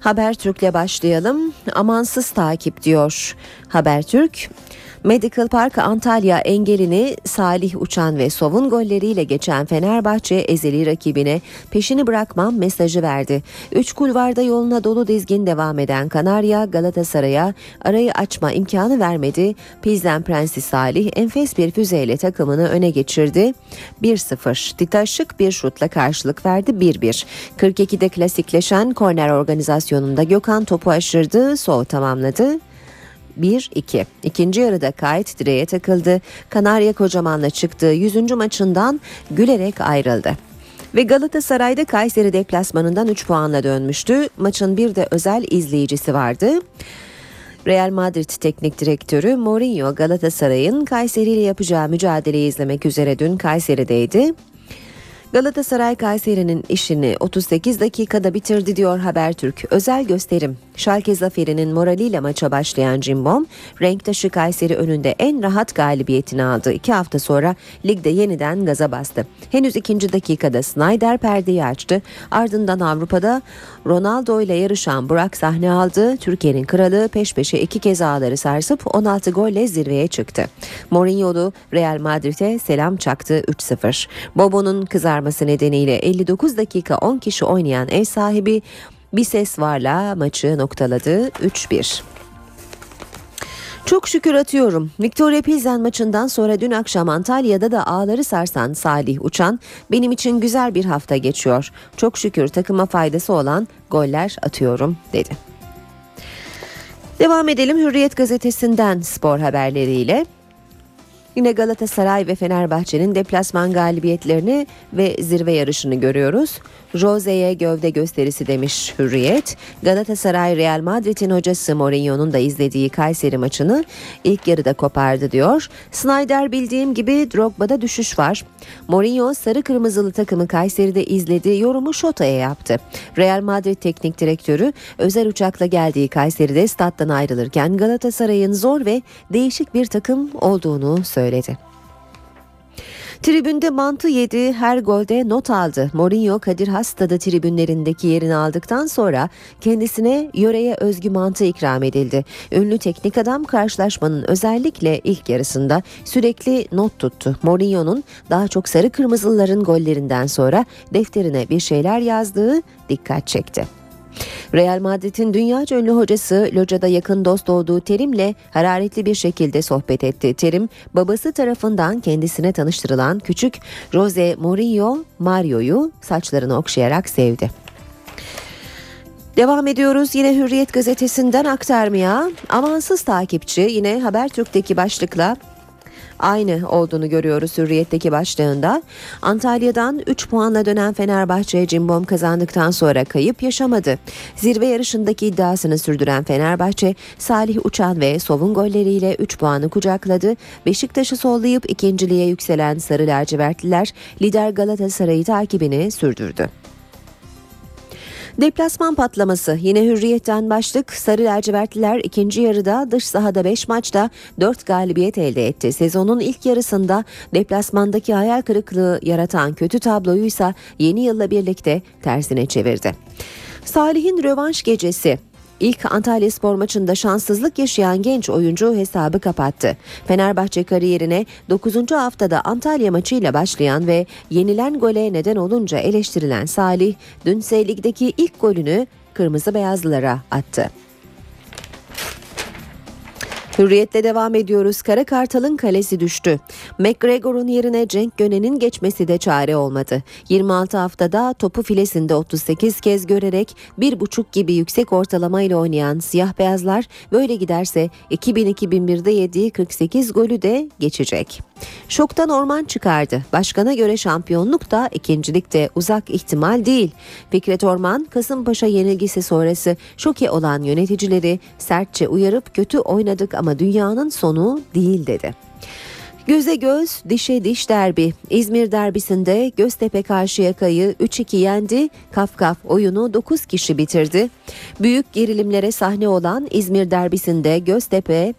Habertürk'le başlayalım. Amansız takip diyor Habertürk. Medical Park Antalya engelini Salih Uçan ve Sov'un golleriyle geçen Fenerbahçe ezeli rakibine peşini bırakmam mesajı verdi. Üç kulvarda yoluna dolu dizgin devam eden Kanarya Galatasaray'a arayı açma imkanı vermedi. Pilsen Prensi Salih enfes bir füzeyle takımını öne geçirdi. 1-0 Titaşık bir şutla karşılık verdi 1-1. 42'de klasikleşen korner organizasyonunda Gökhan topu aşırdı, Sov tamamladı. 1-2. İkinci yarıda kayıt direğe takıldı. Kanarya Kocaman'la çıktığı 100. maçından gülerek ayrıldı. Ve Galatasaray'da Kayseri deplasmanından 3 puanla dönmüştü. Maçın bir de özel izleyicisi vardı. Real Madrid teknik direktörü Mourinho Galatasaray'ın Kayseri ile yapacağı mücadeleyi izlemek üzere dün Kayseri'deydi. Galatasaray Kayseri'nin işini 38 dakikada bitirdi diyor Habertürk. Özel gösterim. Schalke zaferinin moraliyle maça başlayan Cimbom, renktaşı Kayseri önünde en rahat galibiyetini aldı. İki hafta sonra ligde yeniden gaza bastı. Henüz ikinci dakikada Snyder perdeyi açtı. Ardından Avrupa'da Ronaldo ile yarışan Burak sahne aldı. Türkiye'nin kralı peş peşe iki kez ağları sarsıp 16 golle zirveye çıktı. Mourinho'lu Real Madrid'e selam çaktı 3-0. Bobo'nun kızarması nedeniyle 59 dakika 10 kişi oynayan ev sahibi bir ses varla maçı noktaladı 3-1. Çok şükür atıyorum. Victoria Pilsen maçından sonra dün akşam Antalya'da da ağları sarsan Salih Uçan benim için güzel bir hafta geçiyor. Çok şükür takıma faydası olan goller atıyorum dedi. Devam edelim Hürriyet gazetesinden spor haberleriyle. Yine Galatasaray ve Fenerbahçe'nin deplasman galibiyetlerini ve zirve yarışını görüyoruz. Jose'ye gövde gösterisi demiş Hürriyet. Galatasaray Real Madrid'in hocası Mourinho'nun da izlediği Kayseri maçını ilk yarıda kopardı diyor. Snyder bildiğim gibi Drogba'da düşüş var. Mourinho sarı kırmızılı takımı Kayseri'de izledi. Yorumu Şota'ya yaptı. Real Madrid teknik direktörü özel uçakla geldiği Kayseri'de stat'tan ayrılırken Galatasaray'ın zor ve değişik bir takım olduğunu söyledi. Tribünde mantı yedi, her golde not aldı. Mourinho Kadir Has stadı tribünlerindeki yerini aldıktan sonra kendisine yöreye özgü mantı ikram edildi. Ünlü teknik adam karşılaşmanın özellikle ilk yarısında sürekli not tuttu. Mourinho'nun daha çok sarı kırmızılıların gollerinden sonra defterine bir şeyler yazdığı dikkat çekti. Real Madrid'in dünya ünlü hocası Loca'da yakın dost olduğu Terim'le hararetli bir şekilde sohbet etti. Terim babası tarafından kendisine tanıştırılan küçük Jose Mourinho Mario'yu saçlarını okşayarak sevdi. Devam ediyoruz yine Hürriyet gazetesinden aktarmaya. Amansız takipçi yine Habertürk'teki başlıkla aynı olduğunu görüyoruz Hürriyet'teki başlığında. Antalya'dan 3 puanla dönen Fenerbahçe cimbom kazandıktan sonra kayıp yaşamadı. Zirve yarışındaki iddiasını sürdüren Fenerbahçe Salih Uçan ve Sov'un golleriyle 3 puanı kucakladı. Beşiktaş'ı sollayıp ikinciliğe yükselen Sarı Lacivertliler lider Galatasaray'ı takibini sürdürdü. Deplasman patlaması yine hürriyetten başlık. Sarı lacivertliler ikinci yarıda dış sahada 5 maçta 4 galibiyet elde etti. Sezonun ilk yarısında deplasmandaki hayal kırıklığı yaratan kötü tabloyu ise yeni yılla birlikte tersine çevirdi. Salih'in rövanş gecesi İlk Antalya Spor maçında şanssızlık yaşayan genç oyuncu hesabı kapattı. Fenerbahçe kariyerine 9. haftada Antalya maçıyla başlayan ve yenilen gole neden olunca eleştirilen Salih, dün Lig'deki ilk golünü kırmızı beyazlılara attı. Hürriyetle devam ediyoruz. Kara Kartal'ın kalesi düştü. McGregor'un yerine Cenk Gönen'in geçmesi de çare olmadı. 26 haftada topu filesinde 38 kez görerek bir buçuk gibi yüksek ortalamayla oynayan siyah beyazlar böyle giderse 2000-2001'de yediği 48 golü de geçecek. Şoktan orman çıkardı. Başkana göre şampiyonluk da ikincilikte uzak ihtimal değil. Fikret Orman Kasımpaşa yenilgisi sonrası şoke olan yöneticileri sertçe uyarıp kötü oynadık ama dünyanın sonu değil dedi. Göze göz, dişe diş derbi. İzmir derbisinde Göztepe Karşıyaka'yı 3-2 yendi. Kafkaf oyunu 9 kişi bitirdi. Büyük gerilimlere sahne olan İzmir derbisinde Göztepe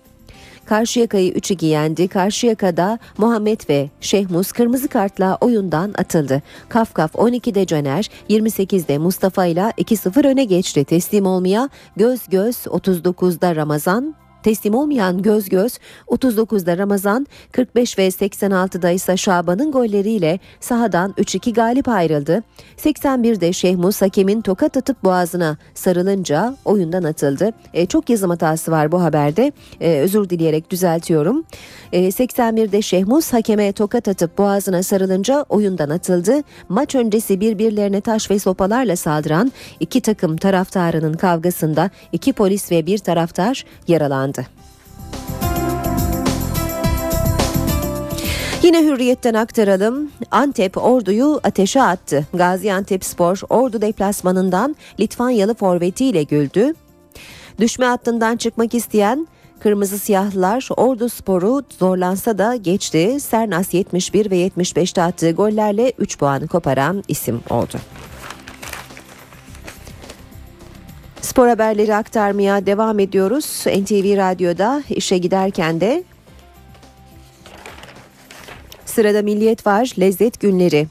Karşıyaka'yı 3-2 yendi. Karşıyaka'da Muhammed ve Şehmus kırmızı kartla oyundan atıldı. Kafkaf 12'de Caner, 28'de Mustafa ile 2-0 öne geçti. Teslim olmaya göz göz 39'da Ramazan, Teslim olmayan göz göz 39'da Ramazan 45 ve 86'da ise Şaban'ın golleriyle sahadan 3-2 galip ayrıldı. 81'de Şehmus hakemin tokat atıp boğazına sarılınca oyundan atıldı. E, çok yazım hatası var bu haberde. E, özür dileyerek düzeltiyorum. E, 81'de Şehmus hakeme tokat atıp boğazına sarılınca oyundan atıldı. Maç öncesi birbirlerine taş ve sopalarla saldıran iki takım taraftarının kavgasında iki polis ve bir taraftar yaralandı. Yine hürriyetten aktaralım. Antep orduyu ateşe attı. Gaziantep Spor ordu deplasmanından Litvanyalı forvetiyle güldü. Düşme hattından çıkmak isteyen Kırmızı Siyahlılar Ordu Spor'u zorlansa da geçti. Sernas 71 ve 75'te attığı gollerle 3 puanı koparan isim oldu. Spor haberleri aktarmaya devam ediyoruz. NTV Radyo'da işe giderken de Sırada Milliyet var, Lezzet Günleri.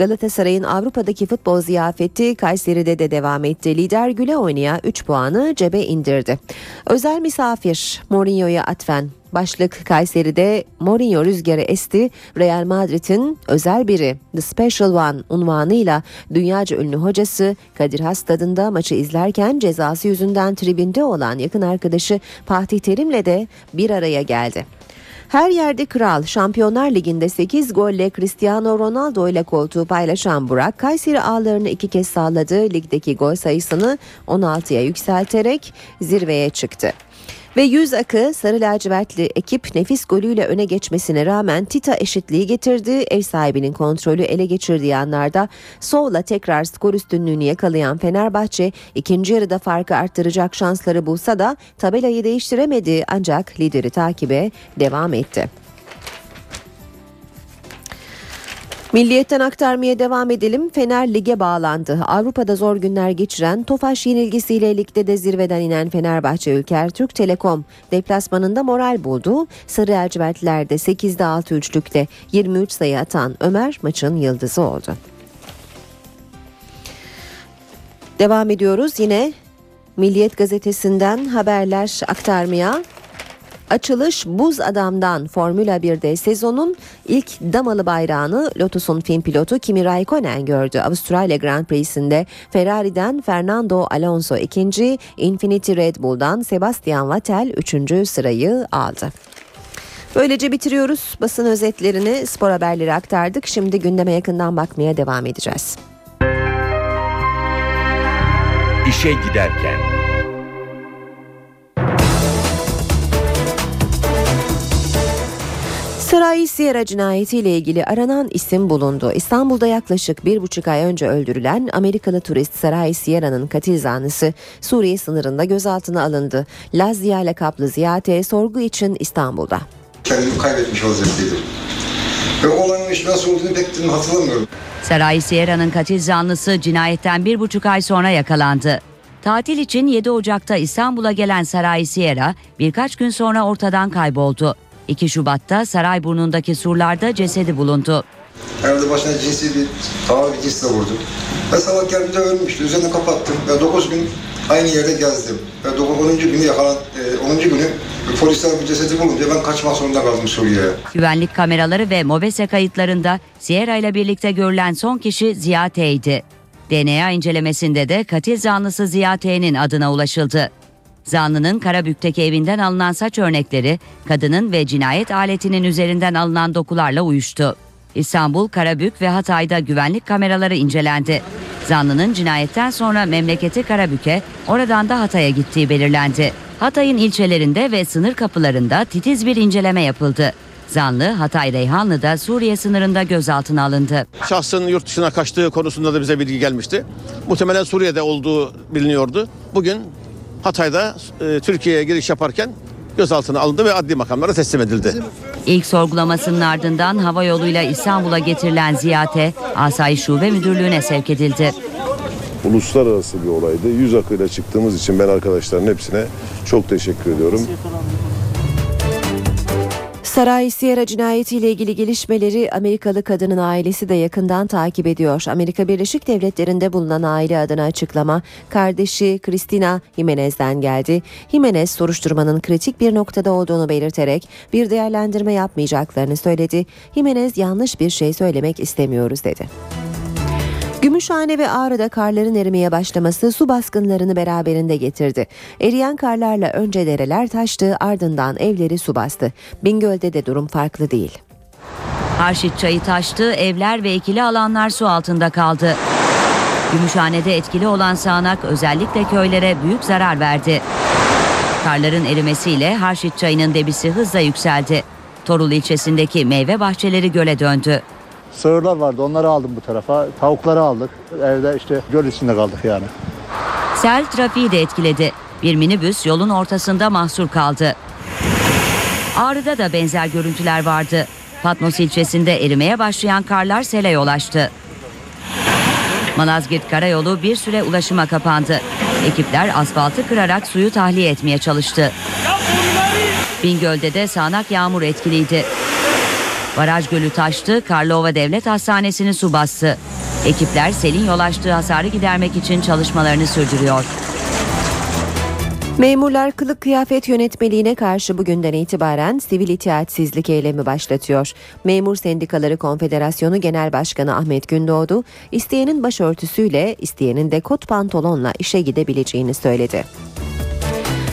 Galatasaray'ın Avrupa'daki futbol ziyafeti Kayseri'de de devam etti. Lider güle oynaya 3 puanı cebe indirdi. Özel misafir Mourinho'ya atfen Başlık Kayseri'de Mourinho rüzgarı esti. Real Madrid'in özel biri The Special One unvanıyla dünyaca ünlü hocası Kadir Has stadında maçı izlerken cezası yüzünden tribünde olan yakın arkadaşı Fatih Terim'le de bir araya geldi. Her yerde kral Şampiyonlar Ligi'nde 8 golle Cristiano Ronaldo ile koltuğu paylaşan Burak Kayseri ağlarını iki kez salladı. Ligdeki gol sayısını 16'ya yükselterek zirveye çıktı. Ve yüz akı sarı lacivertli ekip nefis golüyle öne geçmesine rağmen Tita eşitliği getirdi. Ev sahibinin kontrolü ele geçirdiği anlarda Sol'la tekrar skor üstünlüğünü yakalayan Fenerbahçe ikinci yarıda farkı arttıracak şansları bulsa da tabelayı değiştiremedi ancak lideri takibe devam etti. Milliyetten aktarmaya devam edelim. Fener lige bağlandı. Avrupa'da zor günler geçiren Tofaş yenilgisiyle ligde de zirveden inen Fenerbahçe Ülker Türk Telekom deplasmanında moral buldu. Sarı lacivertlerde 8'de 6 üçlükte 23 sayı atan Ömer maçın yıldızı oldu. Devam ediyoruz yine Milliyet gazetesinden haberler aktarmaya. Açılış Buz Adam'dan Formula 1'de sezonun ilk damalı bayrağını Lotus'un film pilotu Kimi Raikkonen gördü. Avustralya Grand Prix'sinde Ferrari'den Fernando Alonso ikinci, Infinity Red Bull'dan Sebastian Vettel üçüncü sırayı aldı. Böylece bitiriyoruz. Basın özetlerini, spor haberleri aktardık. Şimdi gündeme yakından bakmaya devam edeceğiz. İşe giderken. Saray Sierra cinayetiyle ilgili aranan isim bulundu. İstanbul'da yaklaşık bir buçuk ay önce öldürülen Amerikalı turist Saray Sierra'nın katil zanlısı Suriye sınırında gözaltına alındı. Lazia lakaplı Ziyate sorgu için İstanbul'da. Kendimi kaybetmiş vaziyetteydim. Ve olanın iş nasıl olduğunu pek hatırlamıyorum. Saray Sierra'nın katil zanlısı cinayetten bir buçuk ay sonra yakalandı. Tatil için 7 Ocak'ta İstanbul'a gelen Saray Sierra birkaç gün sonra ortadan kayboldu. 2 Şubat'ta Sarayburnu'ndaki surlarda cesedi bulundu. Herhalde başına cinsi bir ağır bir cinsle vurdu. Ve sabah geldiğimde ölmüştü. Üzerine kapattım. Ve 9 gün aynı yerde gezdim. Ve 10. günü yakalan, 10. günü polisler bu cesedi bulunca ben kaçmak zorunda kaldım Suriye'ye. Güvenlik kameraları ve MOBESE kayıtlarında Sierra ile birlikte görülen son kişi Ziya T'ydi. DNA incelemesinde de katil zanlısı Ziya T'nin adına ulaşıldı. Zanlının Karabük'teki evinden alınan saç örnekleri kadının ve cinayet aletinin üzerinden alınan dokularla uyuştu. İstanbul, Karabük ve Hatay'da güvenlik kameraları incelendi. Zanlının cinayetten sonra memleketi Karabük'e, oradan da Hatay'a gittiği belirlendi. Hatay'ın ilçelerinde ve sınır kapılarında titiz bir inceleme yapıldı. Zanlı Hatay Reyhanlı'da Suriye sınırında gözaltına alındı. Şahsın yurt dışına kaçtığı konusunda da bize bilgi gelmişti. Muhtemelen Suriye'de olduğu biliniyordu. Bugün Hatay'da e, Türkiye'ye giriş yaparken gözaltına alındı ve adli makamlara teslim edildi. İlk sorgulamasının ardından hava yoluyla İstanbul'a getirilen Ziyate, Asayiş Şube Müdürlüğü'ne sevk edildi. Uluslararası bir olaydı. Yüz akıyla çıktığımız için ben arkadaşların hepsine çok teşekkür ediyorum. Saray Sierra cinayetiyle ilgili gelişmeleri Amerikalı kadının ailesi de yakından takip ediyor. Amerika Birleşik Devletleri'nde bulunan aile adına açıklama kardeşi Christina Jimenez'den geldi. Jimenez soruşturmanın kritik bir noktada olduğunu belirterek bir değerlendirme yapmayacaklarını söyledi. Jimenez yanlış bir şey söylemek istemiyoruz dedi. Gümüşhane ve Ağrı'da karların erimeye başlaması su baskınlarını beraberinde getirdi. Eriyen karlarla önce dereler taştı ardından evleri su bastı. Bingöl'de de durum farklı değil. Harşit çayı taştı, evler ve ekili alanlar su altında kaldı. Gümüşhane'de etkili olan sağanak özellikle köylere büyük zarar verdi. Karların erimesiyle Harşit çayının debisi hızla yükseldi. Torul ilçesindeki meyve bahçeleri göle döndü. Sığırlar vardı onları aldım bu tarafa. Tavukları aldık. Evde işte göl içinde kaldık yani. Sel trafiği de etkiledi. Bir minibüs yolun ortasında mahsur kaldı. Ağrı'da da benzer görüntüler vardı. Patmos ilçesinde erimeye başlayan karlar sele yol açtı. Malazgirt Karayolu bir süre ulaşıma kapandı. Ekipler asfaltı kırarak suyu tahliye etmeye çalıştı. Bingöl'de de sağanak yağmur etkiliydi. Baraj gölü taştı, Karlova Devlet Hastanesi'ni su bastı. Ekipler selin yol açtığı hasarı gidermek için çalışmalarını sürdürüyor. Memurlar kılık kıyafet yönetmeliğine karşı bugünden itibaren sivil itaatsizlik eylemi başlatıyor. Memur Sendikaları Konfederasyonu Genel Başkanı Ahmet Gündoğdu, isteyenin başörtüsüyle, isteyenin de kot pantolonla işe gidebileceğini söyledi.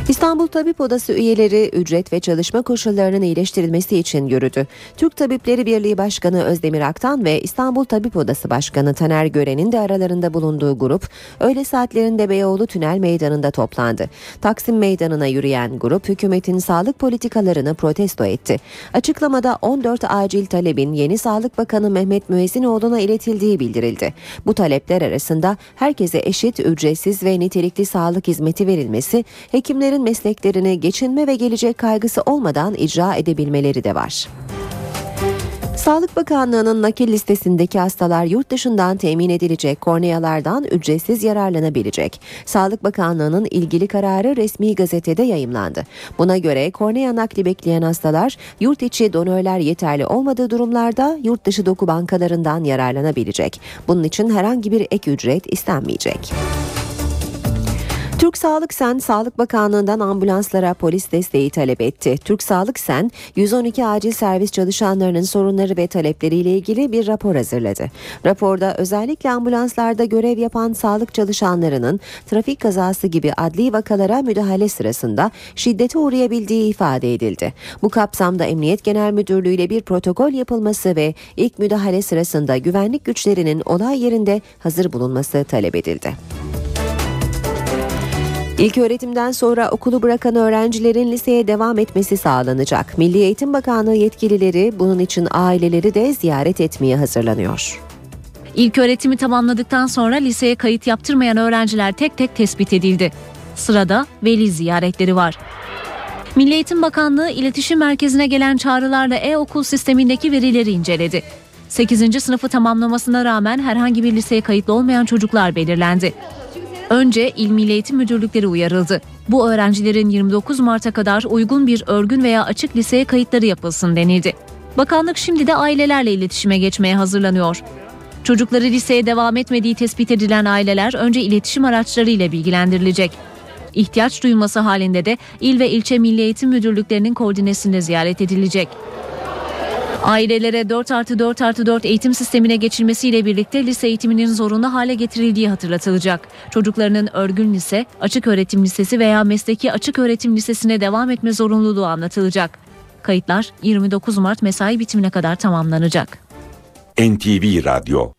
İstanbul Tabip Odası üyeleri ücret ve çalışma koşullarının iyileştirilmesi için yürüdü. Türk Tabipleri Birliği Başkanı Özdemir Aktan ve İstanbul Tabip Odası Başkanı Taner Gören'in de aralarında bulunduğu grup öğle saatlerinde Beyoğlu Tünel Meydanı'nda toplandı. Taksim Meydanı'na yürüyen grup hükümetin sağlık politikalarını protesto etti. Açıklamada 14 acil talebin yeni Sağlık Bakanı Mehmet Müezzinoğlu'na iletildiği bildirildi. Bu talepler arasında herkese eşit, ücretsiz ve nitelikli sağlık hizmeti verilmesi, hekimlerin mesleklerini geçinme ve gelecek kaygısı olmadan icra edebilmeleri de var. Sağlık Bakanlığı'nın nakil listesindeki hastalar yurt dışından temin edilecek kornealardan ücretsiz yararlanabilecek. Sağlık Bakanlığı'nın ilgili kararı resmi gazetede yayımlandı. Buna göre kornea nakli bekleyen hastalar yurt içi donörler yeterli olmadığı durumlarda yurt dışı doku bankalarından yararlanabilecek. Bunun için herhangi bir ek ücret istenmeyecek. Türk Sağlık Sen, Sağlık Bakanlığı'ndan ambulanslara polis desteği talep etti. Türk Sağlık Sen, 112 acil servis çalışanlarının sorunları ve talepleriyle ilgili bir rapor hazırladı. Raporda özellikle ambulanslarda görev yapan sağlık çalışanlarının trafik kazası gibi adli vakalara müdahale sırasında şiddete uğrayabildiği ifade edildi. Bu kapsamda Emniyet Genel Müdürlüğü ile bir protokol yapılması ve ilk müdahale sırasında güvenlik güçlerinin olay yerinde hazır bulunması talep edildi. İlk öğretimden sonra okulu bırakan öğrencilerin liseye devam etmesi sağlanacak. Milli Eğitim Bakanlığı yetkilileri bunun için aileleri de ziyaret etmeye hazırlanıyor. İlk öğretimi tamamladıktan sonra liseye kayıt yaptırmayan öğrenciler tek tek tespit edildi. Sırada veli ziyaretleri var. Milli Eğitim Bakanlığı iletişim merkezine gelen çağrılarla e-okul sistemindeki verileri inceledi. 8. sınıfı tamamlamasına rağmen herhangi bir liseye kayıtlı olmayan çocuklar belirlendi. Önce İl Milli Eğitim Müdürlükleri uyarıldı. Bu öğrencilerin 29 Mart'a kadar uygun bir örgün veya açık liseye kayıtları yapılsın denildi. Bakanlık şimdi de ailelerle iletişime geçmeye hazırlanıyor. Çocukları liseye devam etmediği tespit edilen aileler önce iletişim araçlarıyla bilgilendirilecek. İhtiyaç duyulması halinde de il ve ilçe milli eğitim müdürlüklerinin koordinesinde ziyaret edilecek. Ailelere 4 artı 4 artı 4 eğitim sistemine geçilmesiyle birlikte lise eğitiminin zorunlu hale getirildiği hatırlatılacak. Çocuklarının örgün lise, açık öğretim lisesi veya mesleki açık öğretim lisesine devam etme zorunluluğu anlatılacak. Kayıtlar 29 Mart mesai bitimine kadar tamamlanacak. NTV Radyo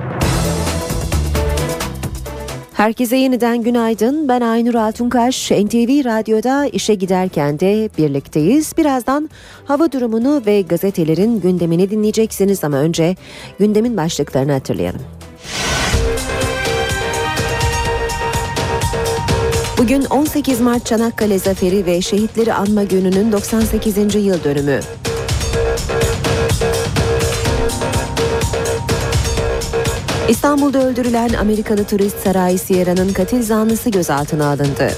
Herkese yeniden günaydın. Ben Aynur Altunkaş. NTV Radyo'da işe giderken de birlikteyiz. Birazdan hava durumunu ve gazetelerin gündemini dinleyeceksiniz ama önce gündemin başlıklarını hatırlayalım. Bugün 18 Mart Çanakkale Zaferi ve Şehitleri Anma Günü'nün 98. yıl dönümü. İstanbul'da öldürülen Amerikalı turist Saray Sierra'nın katil zanlısı gözaltına alındı.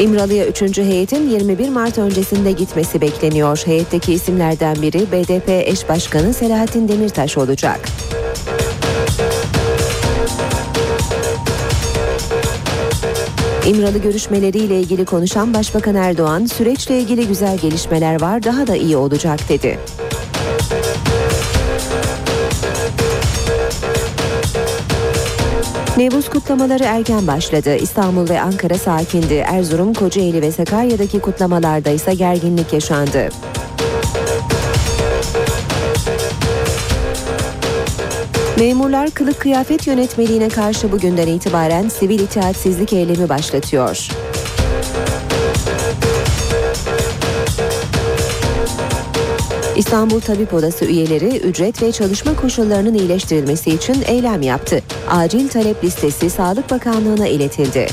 İmralı'ya 3. heyetin 21 Mart öncesinde gitmesi bekleniyor. Heyetteki isimlerden biri BDP eş başkanı Selahattin Demirtaş olacak. İmralı görüşmeleriyle ilgili konuşan Başbakan Erdoğan, süreçle ilgili güzel gelişmeler var, daha da iyi olacak dedi. Nevruz kutlamaları erken başladı. İstanbul ve Ankara sakindi. Erzurum, Kocaeli ve Sakarya'daki kutlamalarda ise gerginlik yaşandı. Memurlar kılık kıyafet yönetmeliğine karşı bugünden itibaren sivil itaatsizlik eylemi başlatıyor. İstanbul Tabip Odası üyeleri ücret ve çalışma koşullarının iyileştirilmesi için eylem yaptı. Acil talep listesi Sağlık Bakanlığı'na iletildi.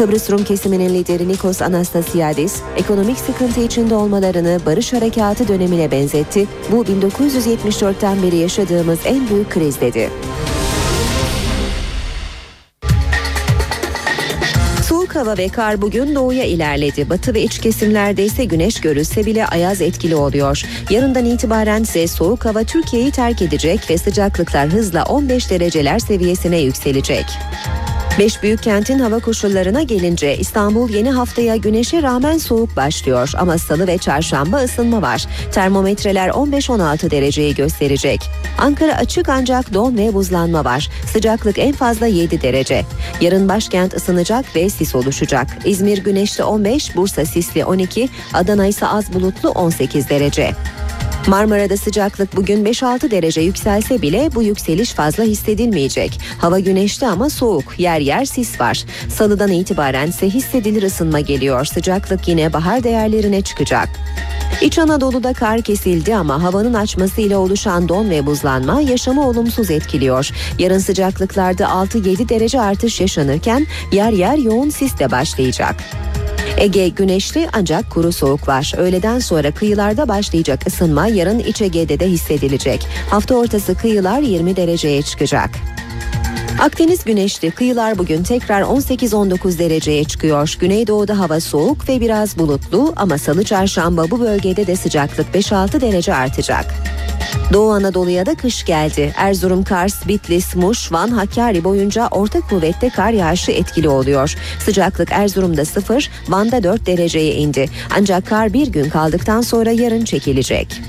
Kıbrıs Rum kesiminin lideri Nikos Anastasiadis, ekonomik sıkıntı içinde olmalarını barış harekatı dönemine benzetti. Bu 1974'ten beri yaşadığımız en büyük kriz dedi. Soğuk hava ve kar bugün doğuya ilerledi. Batı ve iç kesimlerde ise güneş görülse bile ayaz etkili oluyor. Yarından itibaren ise soğuk hava Türkiye'yi terk edecek ve sıcaklıklar hızla 15 dereceler seviyesine yükselecek. Beş büyük kentin hava koşullarına gelince İstanbul yeni haftaya güneşe rağmen soğuk başlıyor ama salı ve çarşamba ısınma var. Termometreler 15-16 dereceyi gösterecek. Ankara açık ancak don ve buzlanma var. Sıcaklık en fazla 7 derece. Yarın başkent ısınacak ve sis oluşacak. İzmir güneşli 15, Bursa sisli 12, Adana ise az bulutlu 18 derece. Marmara'da sıcaklık bugün 5-6 derece yükselse bile bu yükseliş fazla hissedilmeyecek. Hava güneşli ama soğuk, yer yer sis var. Salıdan itibaren ise hissedilir ısınma geliyor. Sıcaklık yine bahar değerlerine çıkacak. İç Anadolu'da kar kesildi ama havanın açmasıyla oluşan don ve buzlanma yaşamı olumsuz etkiliyor. Yarın sıcaklıklarda 6-7 derece artış yaşanırken yer yer yoğun sis de başlayacak. Ege güneşli ancak kuru soğuk var. Öğleden sonra kıyılarda başlayacak ısınma yarın İç Ege'de de hissedilecek. Hafta ortası kıyılar 20 dereceye çıkacak. Akdeniz güneşli kıyılar bugün tekrar 18-19 dereceye çıkıyor. Güneydoğuda hava soğuk ve biraz bulutlu ama salı çarşamba bu bölgede de sıcaklık 5-6 derece artacak. Doğu Anadolu'ya da kış geldi. Erzurum, Kars, Bitlis, Muş, Van, Hakkari boyunca orta kuvvette kar yağışı etkili oluyor. Sıcaklık Erzurum'da 0, Van'da 4 dereceye indi. Ancak kar bir gün kaldıktan sonra yarın çekilecek.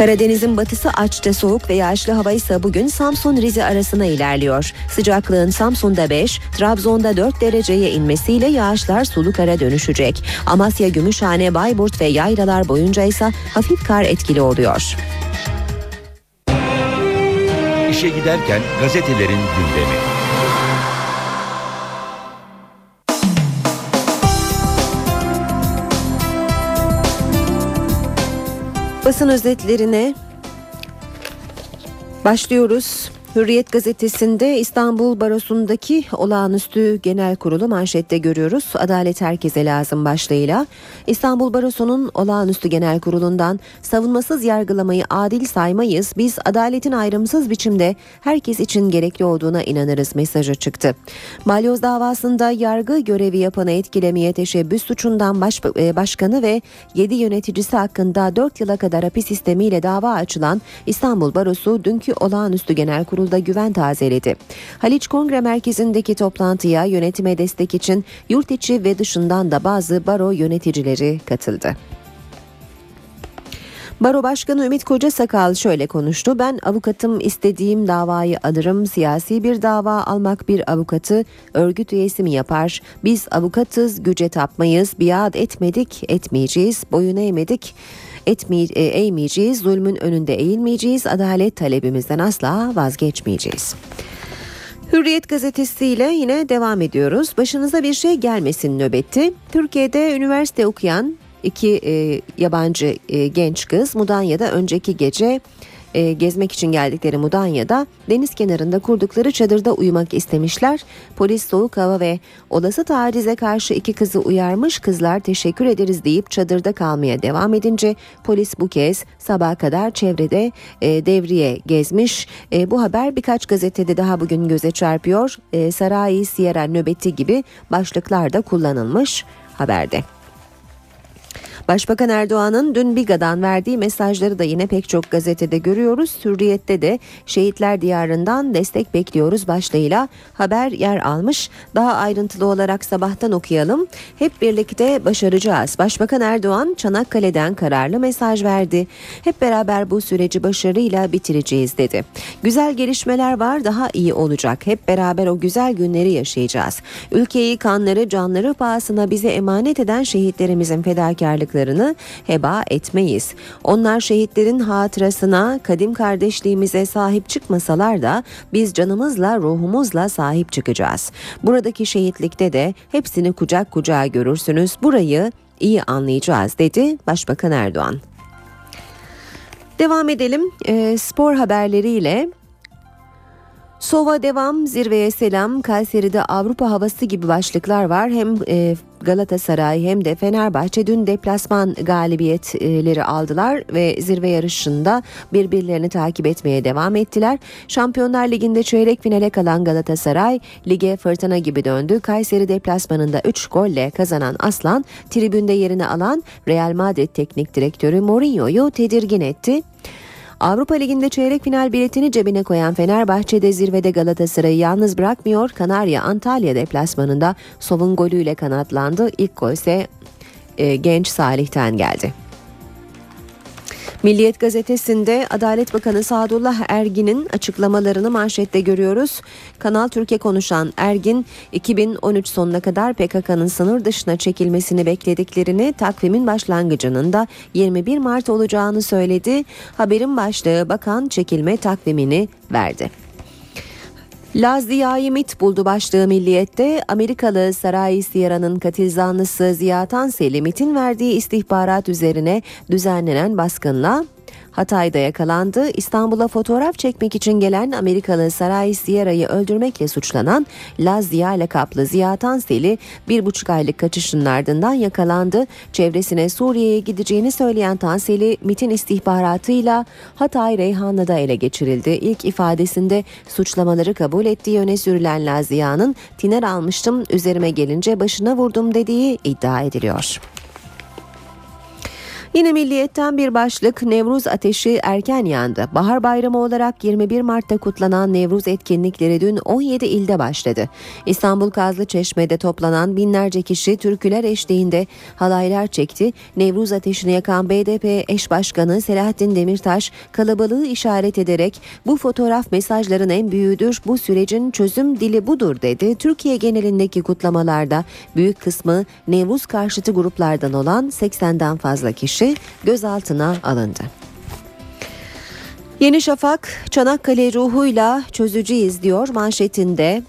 Karadeniz'in batısı açta soğuk ve yağışlı hava ise bugün Samsun-Rize arasına ilerliyor. Sıcaklığın Samsun'da 5, Trabzon'da 4 dereceye inmesiyle yağışlar sulu kara dönüşecek. Amasya, Gümüşhane, Bayburt ve Yaylalar boyunca ise hafif kar etkili oluyor. İşe giderken gazetelerin gündemi. Basın özetlerine başlıyoruz. Hürriyet gazetesinde İstanbul Barosu'ndaki olağanüstü genel kurulu manşette görüyoruz. Adalet herkese lazım başlığıyla. İstanbul Barosu'nun olağanüstü genel kurulundan savunmasız yargılamayı adil saymayız. Biz adaletin ayrımsız biçimde herkes için gerekli olduğuna inanırız mesajı çıktı. Balyoz davasında yargı görevi yapanı etkilemeye teşebbüs suçundan baş, e, başkanı ve 7 yöneticisi hakkında 4 yıla kadar hapis sistemiyle dava açılan İstanbul Barosu dünkü olağanüstü genel kurulu kurulda güven tazeledi. Haliç Kongre Merkezi'ndeki toplantıya yönetime destek için yurt içi ve dışından da bazı baro yöneticileri katıldı. Baro Başkanı Ümit Kocasakal şöyle konuştu. Ben avukatım istediğim davayı alırım. Siyasi bir dava almak bir avukatı örgüt üyesi mi yapar? Biz avukatız, güce tapmayız, biat etmedik, etmeyeceğiz, boyun eğmedik etmeye, zulmün önünde eğilmeyeceğiz, adalet talebimizden asla vazgeçmeyeceğiz. Hürriyet gazetesiyle yine devam ediyoruz. Başınıza bir şey gelmesin nöbeti. Türkiye'de üniversite okuyan iki e, yabancı e, genç kız Mudanya'da önceki gece e, gezmek için geldikleri Mudanya'da deniz kenarında kurdukları çadırda uyumak istemişler. Polis soğuk hava ve olası tacize karşı iki kızı uyarmış. Kızlar teşekkür ederiz deyip çadırda kalmaya devam edince polis bu kez sabaha kadar çevrede e, devriye gezmiş. E, bu haber birkaç gazetede daha bugün göze çarpıyor. E, Sarai Sierra nöbeti gibi başlıklar da kullanılmış haberde. Başbakan Erdoğan'ın dün Biga'dan verdiği mesajları da yine pek çok gazetede görüyoruz. Hürriyet'te de şehitler diyarından destek bekliyoruz başlığıyla haber yer almış. Daha ayrıntılı olarak sabahtan okuyalım. Hep birlikte başaracağız. Başbakan Erdoğan Çanakkale'den kararlı mesaj verdi. Hep beraber bu süreci başarıyla bitireceğiz dedi. Güzel gelişmeler var daha iyi olacak. Hep beraber o güzel günleri yaşayacağız. Ülkeyi kanları canları pahasına bize emanet eden şehitlerimizin fedakarlıkları hayatlarını heba etmeyiz. Onlar şehitlerin hatırasına, kadim kardeşliğimize sahip çıkmasalar da biz canımızla, ruhumuzla sahip çıkacağız. Buradaki şehitlikte de hepsini kucak kucağa görürsünüz. Burayı iyi anlayacağız dedi Başbakan Erdoğan. Devam edelim e, spor haberleriyle. Sova devam, zirveye selam, Kayseri'de Avrupa havası gibi başlıklar var. Hem e, Galatasaray hem de Fenerbahçe dün deplasman galibiyetleri aldılar ve zirve yarışında birbirlerini takip etmeye devam ettiler. Şampiyonlar Ligi'nde çeyrek finale kalan Galatasaray lige fırtına gibi döndü. Kayseri deplasmanında 3 golle kazanan Aslan tribünde yerini alan Real Madrid teknik direktörü Mourinho'yu tedirgin etti. Avrupa Ligi'nde çeyrek final biletini cebine koyan Fenerbahçe'de zirvede Galatasaray'ı yalnız bırakmıyor. Kanarya Antalya deplasmanında Sov'un golüyle kanatlandı. İlk gol ise e, genç Salih'ten geldi. Milliyet gazetesinde Adalet Bakanı Sadullah Ergin'in açıklamalarını manşette görüyoruz. Kanal Türkiye konuşan Ergin 2013 sonuna kadar PKK'nın sınır dışına çekilmesini beklediklerini takvimin başlangıcının da 21 Mart olacağını söyledi. Haberin başlığı bakan çekilme takvimini verdi. Laz Ziya'yı MIT buldu başlığı milliyette. Amerikalı Saray Sierra'nın katil zanlısı Ziya Tanseli MIT'in verdiği istihbarat üzerine düzenlenen baskınla Hatay'da yakalandı. İstanbul'a fotoğraf çekmek için gelen Amerikalı Saray Sierra'yı öldürmekle suçlanan Laz Ziya lakaplı Ziya Tanseli bir buçuk aylık kaçışının ardından yakalandı. Çevresine Suriye'ye gideceğini söyleyen Tanseli MIT'in istihbaratıyla Hatay Reyhanlı'da ele geçirildi. İlk ifadesinde suçlamaları kabul ettiği öne sürülen Laz Ziya'nın tiner almıştım üzerime gelince başına vurdum dediği iddia ediliyor. Yine milliyetten bir başlık Nevruz ateşi erken yandı. Bahar bayramı olarak 21 Mart'ta kutlanan Nevruz etkinlikleri dün 17 ilde başladı. İstanbul Kazlı Çeşme'de toplanan binlerce kişi türküler eşliğinde halaylar çekti. Nevruz ateşini yakan BDP eş başkanı Selahattin Demirtaş kalabalığı işaret ederek bu fotoğraf mesajların en büyüğüdür. Bu sürecin çözüm dili budur dedi. Türkiye genelindeki kutlamalarda büyük kısmı Nevruz karşıtı gruplardan olan 80'den fazla kişi kişi gözaltına alındı. Yeni Şafak Çanakkale ruhuyla çözeceğiz diyor manşetinde.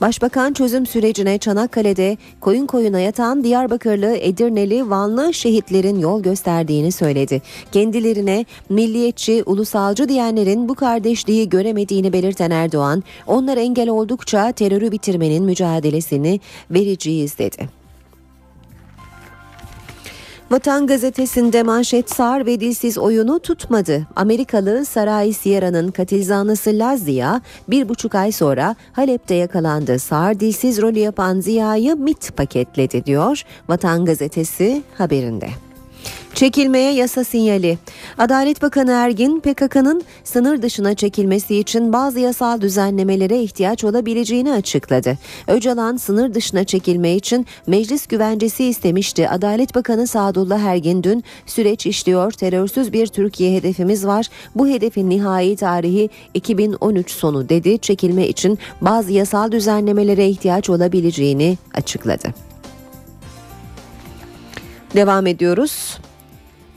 Başbakan çözüm sürecine Çanakkale'de koyun koyuna yatan Diyarbakırlı, Edirneli, Vanlı şehitlerin yol gösterdiğini söyledi. Kendilerine milliyetçi, ulusalcı diyenlerin bu kardeşliği göremediğini belirten Erdoğan, onlar engel oldukça terörü bitirmenin mücadelesini vereceğiz dedi. Vatan gazetesinde manşet sağır ve dilsiz oyunu tutmadı. Amerikalı Saray Sierra'nın katil zanlısı Lazia bir buçuk ay sonra Halep'te yakalandı. Sağır dilsiz rolü yapan Ziya'yı MIT paketledi diyor Vatan gazetesi haberinde. Çekilmeye yasa sinyali. Adalet Bakanı Ergin PKK'nın sınır dışına çekilmesi için bazı yasal düzenlemelere ihtiyaç olabileceğini açıkladı. Öcalan sınır dışına çekilme için meclis güvencesi istemişti. Adalet Bakanı Sadullah Ergin dün süreç işliyor. Terörsüz bir Türkiye hedefimiz var. Bu hedefin nihai tarihi 2013 sonu dedi. Çekilme için bazı yasal düzenlemelere ihtiyaç olabileceğini açıkladı. Devam ediyoruz.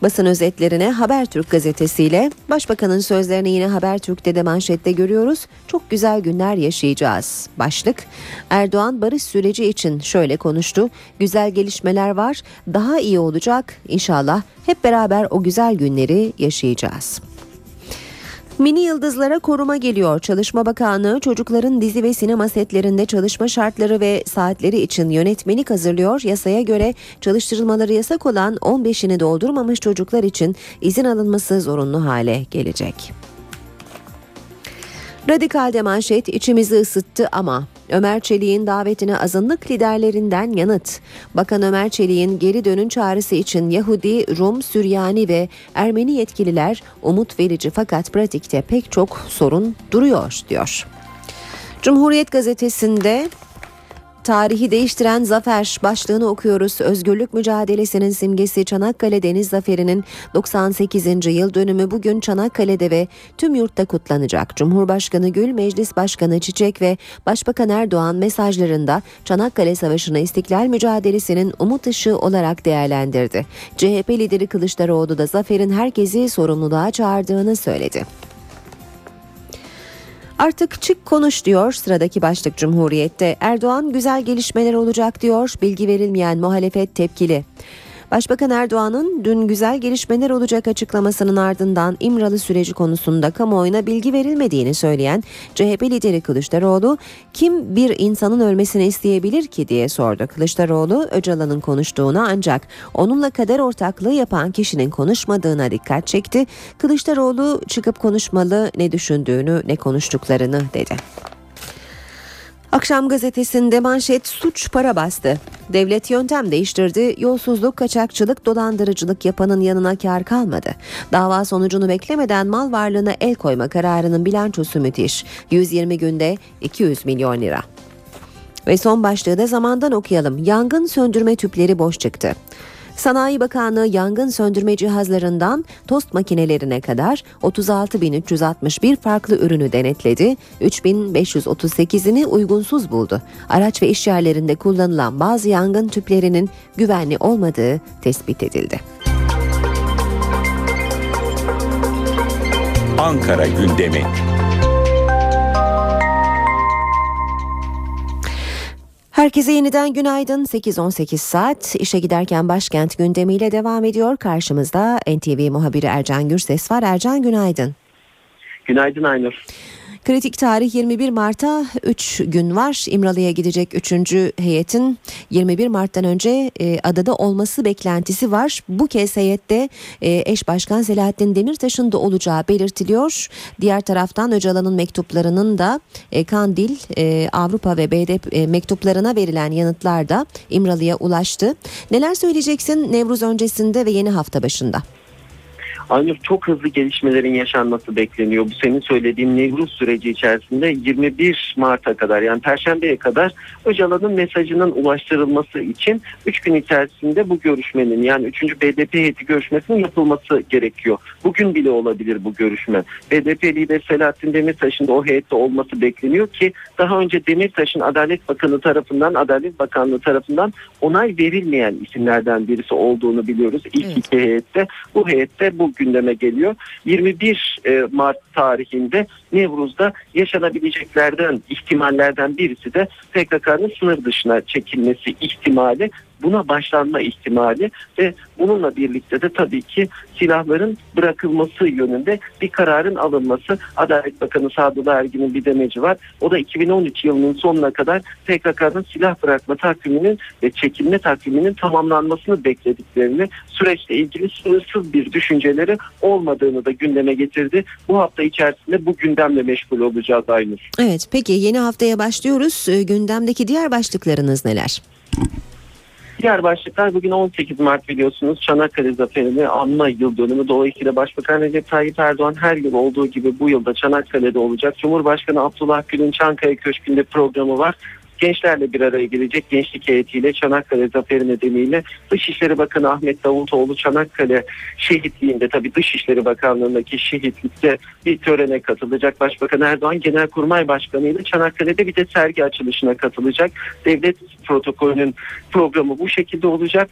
Basın özetlerine Habertürk gazetesiyle Başbakanın sözlerini yine Habertürk'te de manşette görüyoruz. Çok güzel günler yaşayacağız. Başlık Erdoğan barış süreci için şöyle konuştu. Güzel gelişmeler var. Daha iyi olacak. İnşallah hep beraber o güzel günleri yaşayacağız. Mini yıldızlara koruma geliyor. Çalışma Bakanlığı çocukların dizi ve sinema setlerinde çalışma şartları ve saatleri için yönetmelik hazırlıyor. Yasaya göre çalıştırılmaları yasak olan 15'ini doldurmamış çocuklar için izin alınması zorunlu hale gelecek. Radikal'de manşet içimizi ısıttı ama Ömer Çelik'in davetine azınlık liderlerinden yanıt. Bakan Ömer Çelik'in geri dönün çağrısı için Yahudi, Rum, Süryani ve Ermeni yetkililer umut verici fakat pratikte pek çok sorun duruyor diyor. Cumhuriyet gazetesinde Tarihi değiştiren zafer başlığını okuyoruz. Özgürlük mücadelesinin simgesi Çanakkale Deniz Zaferi'nin 98. yıl dönümü bugün Çanakkale'de ve tüm yurtta kutlanacak. Cumhurbaşkanı Gül, Meclis Başkanı Çiçek ve Başbakan Erdoğan mesajlarında Çanakkale Savaşı'nı istiklal mücadelesinin umut ışığı olarak değerlendirdi. CHP lideri Kılıçdaroğlu da zaferin herkesi sorumluluğa çağırdığını söyledi. Artık çık konuş diyor sıradaki başlık Cumhuriyet'te. Erdoğan güzel gelişmeler olacak diyor. Bilgi verilmeyen muhalefet tepkili. Başbakan Erdoğan'ın dün güzel gelişmeler olacak açıklamasının ardından İmralı süreci konusunda kamuoyuna bilgi verilmediğini söyleyen CHP lideri Kılıçdaroğlu kim bir insanın ölmesini isteyebilir ki diye sordu. Kılıçdaroğlu Öcalan'ın konuştuğuna ancak onunla kader ortaklığı yapan kişinin konuşmadığına dikkat çekti. Kılıçdaroğlu çıkıp konuşmalı ne düşündüğünü ne konuştuklarını dedi. Akşam gazetesinde manşet suç para bastı. Devlet yöntem değiştirdi. Yolsuzluk, kaçakçılık, dolandırıcılık yapanın yanına kar kalmadı. Dava sonucunu beklemeden mal varlığına el koyma kararının bilançosu müthiş. 120 günde 200 milyon lira. Ve son başlığı da zamandan okuyalım. Yangın söndürme tüpleri boş çıktı. Sanayi Bakanlığı yangın söndürme cihazlarından tost makinelerine kadar 36.361 farklı ürünü denetledi. 3.538'ini uygunsuz buldu. Araç ve iş yerlerinde kullanılan bazı yangın tüplerinin güvenli olmadığı tespit edildi. Ankara gündemi. Herkese yeniden günaydın. 8-18 saat işe giderken başkent gündemiyle devam ediyor. Karşımızda NTV muhabiri Ercan Gürses var. Ercan günaydın. Günaydın Aynur. Kritik tarih 21 Mart'a 3 gün var. İmralı'ya gidecek 3. heyetin 21 Mart'tan önce e, adada olması beklentisi var. Bu kez heyette e, eş başkan Selahattin Demirtaş'ın da olacağı belirtiliyor. Diğer taraftan Öcalan'ın mektuplarının da e, Kandil, e, Avrupa ve BDP e, mektuplarına verilen yanıtlar da İmralı'ya ulaştı. Neler söyleyeceksin Nevruz öncesinde ve yeni hafta başında? Aynur çok hızlı gelişmelerin yaşanması bekleniyor. Bu senin söylediğin Nevruz süreci içerisinde 21 Mart'a kadar yani Perşembe'ye kadar Öcalan'ın mesajının ulaştırılması için 3 gün içerisinde bu görüşmenin yani 3. BDP heyeti görüşmesinin yapılması gerekiyor. Bugün bile olabilir bu görüşme. BDP lideri Selahattin Demirtaş'ın da o heyette olması bekleniyor ki daha önce Demirtaş'ın Adalet Bakanı tarafından Adalet Bakanlığı tarafından onay verilmeyen isimlerden birisi olduğunu biliyoruz. İlk evet. iki heyette bu heyette bu gündeme geliyor. 21 e, Mart tarihinde Nevruz'da yaşanabileceklerden ihtimallerden birisi de PKK'nın sınır dışına çekilmesi ihtimali buna başlanma ihtimali ve bununla birlikte de tabii ki silahların bırakılması yönünde bir kararın alınması. Adalet Bakanı Sadullah Ergin'in bir demeci var. O da 2013 yılının sonuna kadar PKK'nın silah bırakma takviminin ve çekilme takviminin tamamlanmasını beklediklerini süreçle ilgili sınırsız bir düşünceleri olmadığını da gündeme getirdi. Bu hafta içerisinde bu gündemle meşgul olacağız Aynur. Evet peki yeni haftaya başlıyoruz. Gündemdeki diğer başlıklarınız neler? Diğer başlıklar bugün 18 Mart biliyorsunuz Çanakkale Zaferi'ni anma yıl dönümü. Dolayısıyla Başbakan Recep Tayyip Erdoğan her yıl olduğu gibi bu yılda Çanakkale'de olacak. Cumhurbaşkanı Abdullah Gül'ün Çankaya Köşkü'nde programı var gençlerle bir araya gelecek gençlik heyetiyle Çanakkale Zaferi nedeniyle Dışişleri Bakanı Ahmet Davutoğlu Çanakkale şehitliğinde tabi Dışişleri Bakanlığı'ndaki şehitlikte bir törene katılacak. Başbakan Erdoğan Genelkurmay Başkanı ile Çanakkale'de bir de sergi açılışına katılacak. Devlet protokolünün programı bu şekilde olacak.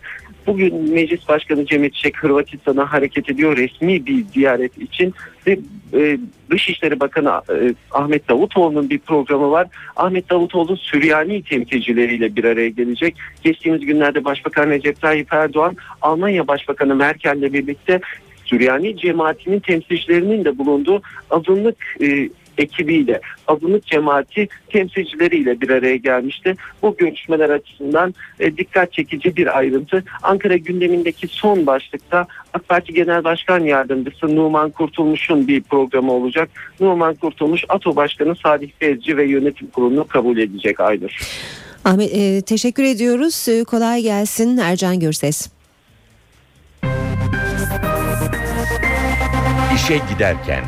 Bugün Meclis Başkanı Cemil Çiçek Hırvatistan'a hareket ediyor resmi bir ziyaret için ve e, Dışişleri Bakanı e, Ahmet Davutoğlu'nun bir programı var. Ahmet Davutoğlu Süryani temsilcileriyle bir araya gelecek. Geçtiğimiz günlerde Başbakan Recep Tayyip Erdoğan Almanya Başbakanı Merkel'le birlikte Süryani cemaatinin temsilcilerinin de bulunduğu azınlık e, ekibiyle, azınlık cemaati temsilcileriyle bir araya gelmişti. Bu görüşmeler açısından e, dikkat çekici bir ayrıntı. Ankara gündemindeki son başlıkta AK Parti Genel Başkan Yardımcısı Numan Kurtulmuş'un bir programı olacak. Numan Kurtulmuş, ATO Başkanı Sadih Bezci ve yönetim kurulunu kabul edecek Aynur. Ahmet e, teşekkür ediyoruz. E, kolay gelsin Ercan Gürses. İşe giderken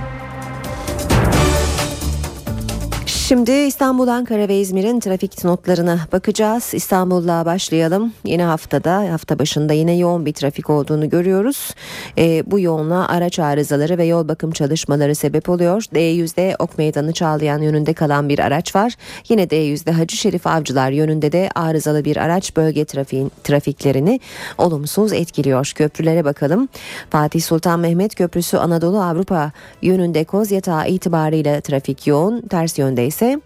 Şimdi İstanbul, Ankara ve İzmir'in trafik notlarına bakacağız. İstanbul'la başlayalım. Yeni haftada, hafta başında yine yoğun bir trafik olduğunu görüyoruz. E, bu yoğunluğa araç arızaları ve yol bakım çalışmaları sebep oluyor. D100'de Ok Meydanı Çağlayan yönünde kalan bir araç var. Yine D100'de Hacı Şerif Avcılar yönünde de arızalı bir araç bölge trafiğin, trafiklerini olumsuz etkiliyor. Köprülere bakalım. Fatih Sultan Mehmet Köprüsü Anadolu Avrupa yönünde Kozyatağı itibariyle trafik yoğun. Ters yönde ise ise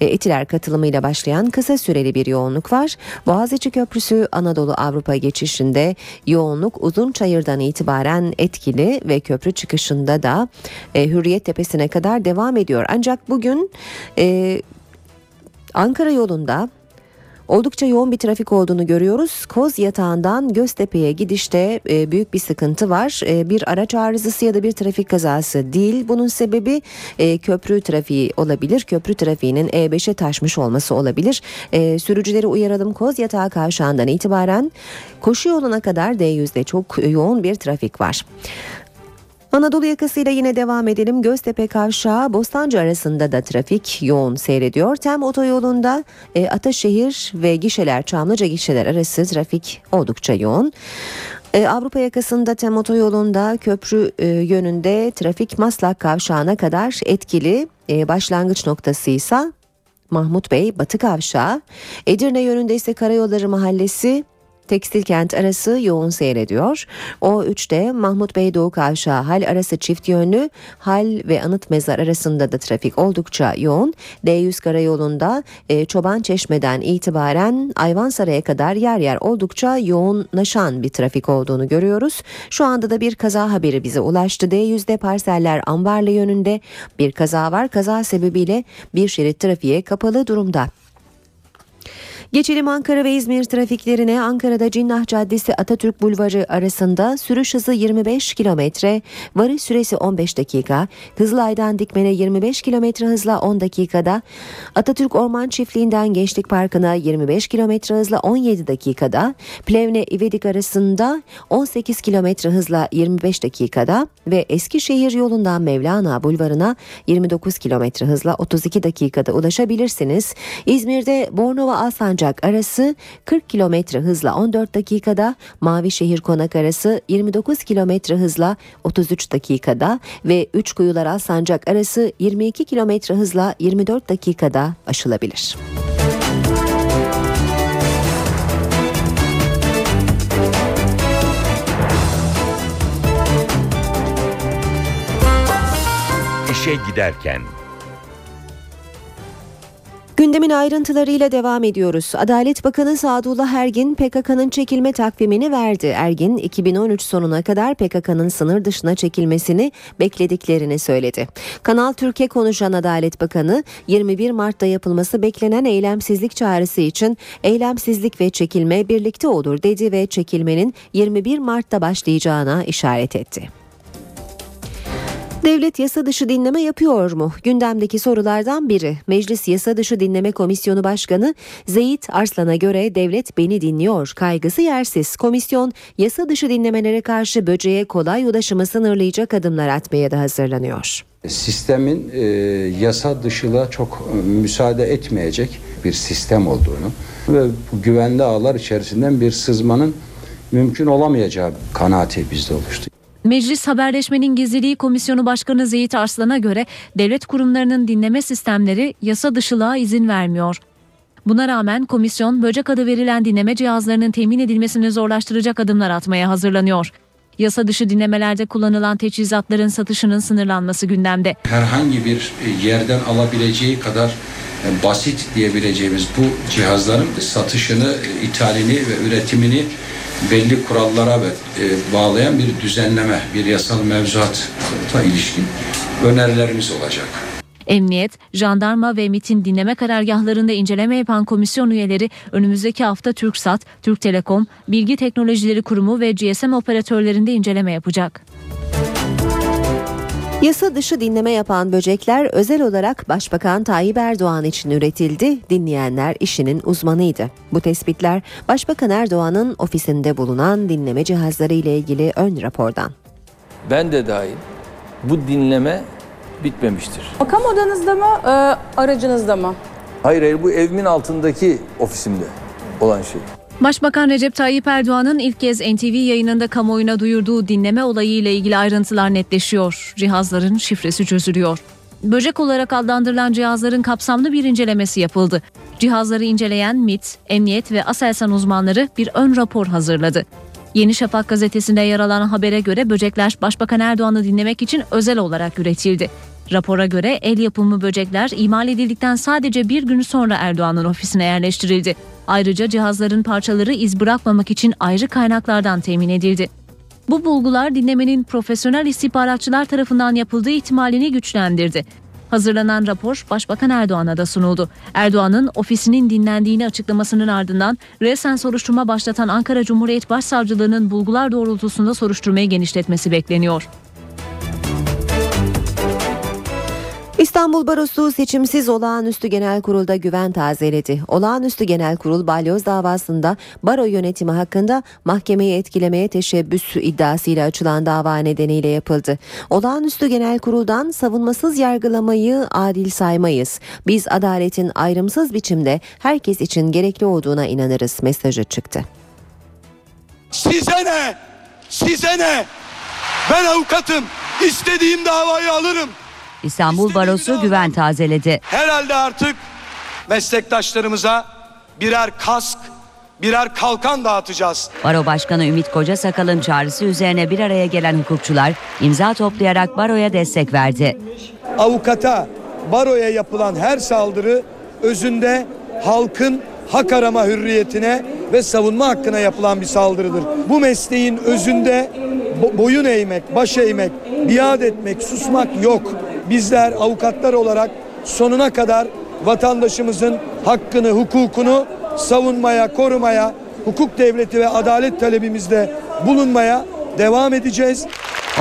e, Etiler katılımıyla başlayan kısa süreli bir yoğunluk var. Boğaziçi Köprüsü Anadolu Avrupa geçişinde yoğunluk uzun çayırdan itibaren etkili ve köprü çıkışında da e, Hürriyet Tepesi'ne kadar devam ediyor. Ancak bugün e, Ankara yolunda Oldukça yoğun bir trafik olduğunu görüyoruz. Koz yatağından Göztepe'ye gidişte e, büyük bir sıkıntı var. E, bir araç arızası ya da bir trafik kazası değil. Bunun sebebi e, köprü trafiği olabilir. Köprü trafiğinin E5'e taşmış olması olabilir. E, sürücüleri uyaralım Koz yatağı kavşağından itibaren koşu yoluna kadar D100'de çok yoğun bir trafik var. Anadolu yakasıyla yine devam edelim. Göztepe Kavşağı Bostancı arasında da trafik yoğun seyrediyor. Tem otoyolunda e, Ataşehir ve Gişeler Çamlıca Gişeler arası trafik oldukça yoğun. E, Avrupa yakasında Tem otoyolunda köprü e, yönünde trafik Maslak Kavşağı'na kadar etkili. E, başlangıç noktası ise Mahmut Bey Batı Kavşağı. Edirne yönünde ise Karayolları Mahallesi Tekstil kent arası yoğun seyrediyor. O 3'te Mahmut Bey Doğu Kavşağı hal arası çift yönlü hal ve anıt mezar arasında da trafik oldukça yoğun. D100 karayolunda e, Çoban Çeşme'den itibaren Ayvansaray'a kadar yer yer oldukça yoğunlaşan bir trafik olduğunu görüyoruz. Şu anda da bir kaza haberi bize ulaştı. D100'de parseller Ambarlı yönünde bir kaza var. Kaza sebebiyle bir şerit trafiğe kapalı durumda. Geçelim Ankara ve İzmir trafiklerine. Ankara'da Cinnah Caddesi Atatürk Bulvarı arasında sürüş hızı 25 kilometre, varış süresi 15 dakika. Hızılay'dan Dikmen'e 25 kilometre hızla 10 dakikada. Atatürk Orman Çiftliği'nden Gençlik Parkı'na 25 kilometre hızla 17 dakikada. Plevne İvedik arasında 18 kilometre hızla 25 dakikada ve Eskişehir yolundan Mevlana Bulvarı'na 29 kilometre hızla 32 dakikada ulaşabilirsiniz. İzmir'de Bornova Alsancak Uşak arası 40 kilometre hızla 14 dakikada, Mavişehir Konak arası 29 kilometre hızla 33 dakikada ve Üçkuyular Alsancak arası 22 kilometre hızla 24 dakikada aşılabilir. İşe giderken Gündemin ayrıntılarıyla devam ediyoruz. Adalet Bakanı Sadullah Ergin PKK'nın çekilme takvimini verdi. Ergin 2013 sonuna kadar PKK'nın sınır dışına çekilmesini beklediklerini söyledi. Kanal Türkiye konuşan Adalet Bakanı 21 Mart'ta yapılması beklenen eylemsizlik çağrısı için eylemsizlik ve çekilme birlikte olur dedi ve çekilmenin 21 Mart'ta başlayacağına işaret etti. Devlet yasa dışı dinleme yapıyor mu? Gündemdeki sorulardan biri. Meclis Yasa Dışı Dinleme Komisyonu Başkanı Zeyit Arslan'a göre devlet beni dinliyor. Kaygısı yersiz. Komisyon yasa dışı dinlemelere karşı böceğe kolay ulaşımı sınırlayacak adımlar atmaya da hazırlanıyor. Sistemin e, yasa dışılığa çok e, müsaade etmeyecek bir sistem olduğunu ve güvenli ağlar içerisinden bir sızmanın mümkün olamayacağı kanaati bizde oluştu. Meclis Haberleşmenin Gizliliği Komisyonu Başkanı Zeyit Arslan'a göre devlet kurumlarının dinleme sistemleri yasa dışılığa izin vermiyor. Buna rağmen komisyon böcek adı verilen dinleme cihazlarının temin edilmesini zorlaştıracak adımlar atmaya hazırlanıyor. Yasa dışı dinlemelerde kullanılan teçhizatların satışının sınırlanması gündemde. Herhangi bir yerden alabileceği kadar basit diyebileceğimiz bu cihazların satışını, ithalini ve üretimini belli kurallara e, bağlayan bir düzenleme, bir yasal mevzuata ilişkin önerilerimiz olacak. Emniyet, jandarma ve MIT'in dinleme karargahlarında inceleme yapan komisyon üyeleri önümüzdeki hafta TürkSat, Türk Telekom, Bilgi Teknolojileri Kurumu ve GSM operatörlerinde inceleme yapacak. Yasa dışı dinleme yapan böcekler özel olarak Başbakan Tayyip Erdoğan için üretildi. Dinleyenler işinin uzmanıydı. Bu tespitler Başbakan Erdoğan'ın ofisinde bulunan dinleme cihazları ile ilgili ön rapordan. Ben de dahil bu dinleme bitmemiştir. Makam odanızda mı, e, aracınızda mı? Hayır hayır bu evimin altındaki ofisimde olan şey. Başbakan Recep Tayyip Erdoğan'ın ilk kez NTV yayınında kamuoyuna duyurduğu dinleme olayı ile ilgili ayrıntılar netleşiyor. Cihazların şifresi çözülüyor. Böcek olarak adlandırılan cihazların kapsamlı bir incelemesi yapıldı. Cihazları inceleyen MIT, Emniyet ve Aselsan uzmanları bir ön rapor hazırladı. Yeni Şafak gazetesinde yer alan habere göre böcekler Başbakan Erdoğan'ı dinlemek için özel olarak üretildi. Rapora göre el yapımı böcekler imal edildikten sadece bir gün sonra Erdoğan'ın ofisine yerleştirildi. Ayrıca cihazların parçaları iz bırakmamak için ayrı kaynaklardan temin edildi. Bu bulgular dinlemenin profesyonel istihbaratçılar tarafından yapıldığı ihtimalini güçlendirdi. Hazırlanan rapor Başbakan Erdoğan'a da sunuldu. Erdoğan'ın ofisinin dinlendiğini açıklamasının ardından resen soruşturma başlatan Ankara Cumhuriyet Başsavcılığı'nın bulgular doğrultusunda soruşturmayı genişletmesi bekleniyor. İstanbul Barosu seçimsiz olağanüstü genel kurulda güven tazeledi. Olağanüstü genel kurul balyoz davasında baro yönetimi hakkında mahkemeyi etkilemeye teşebbüs iddiasıyla açılan dava nedeniyle yapıldı. Olağanüstü genel kuruldan savunmasız yargılamayı adil saymayız. Biz adaletin ayrımsız biçimde herkes için gerekli olduğuna inanırız mesajı çıktı. Size ne? Size ne? Ben avukatım. İstediğim davayı alırım. İstanbul Barosu güven tazeledi. Herhalde artık meslektaşlarımıza birer kask, birer kalkan dağıtacağız. Baro Başkanı Ümit Kocasakal'ın çağrısı üzerine bir araya gelen hukukçular imza toplayarak baroya destek verdi. Avukata, baroya yapılan her saldırı özünde halkın hak arama hürriyetine ve savunma hakkına yapılan bir saldırıdır. Bu mesleğin özünde bo- boyun eğmek, baş eğmek, biat etmek, susmak yok. Bizler avukatlar olarak sonuna kadar vatandaşımızın hakkını, hukukunu savunmaya, korumaya, hukuk devleti ve adalet talebimizde bulunmaya devam edeceğiz.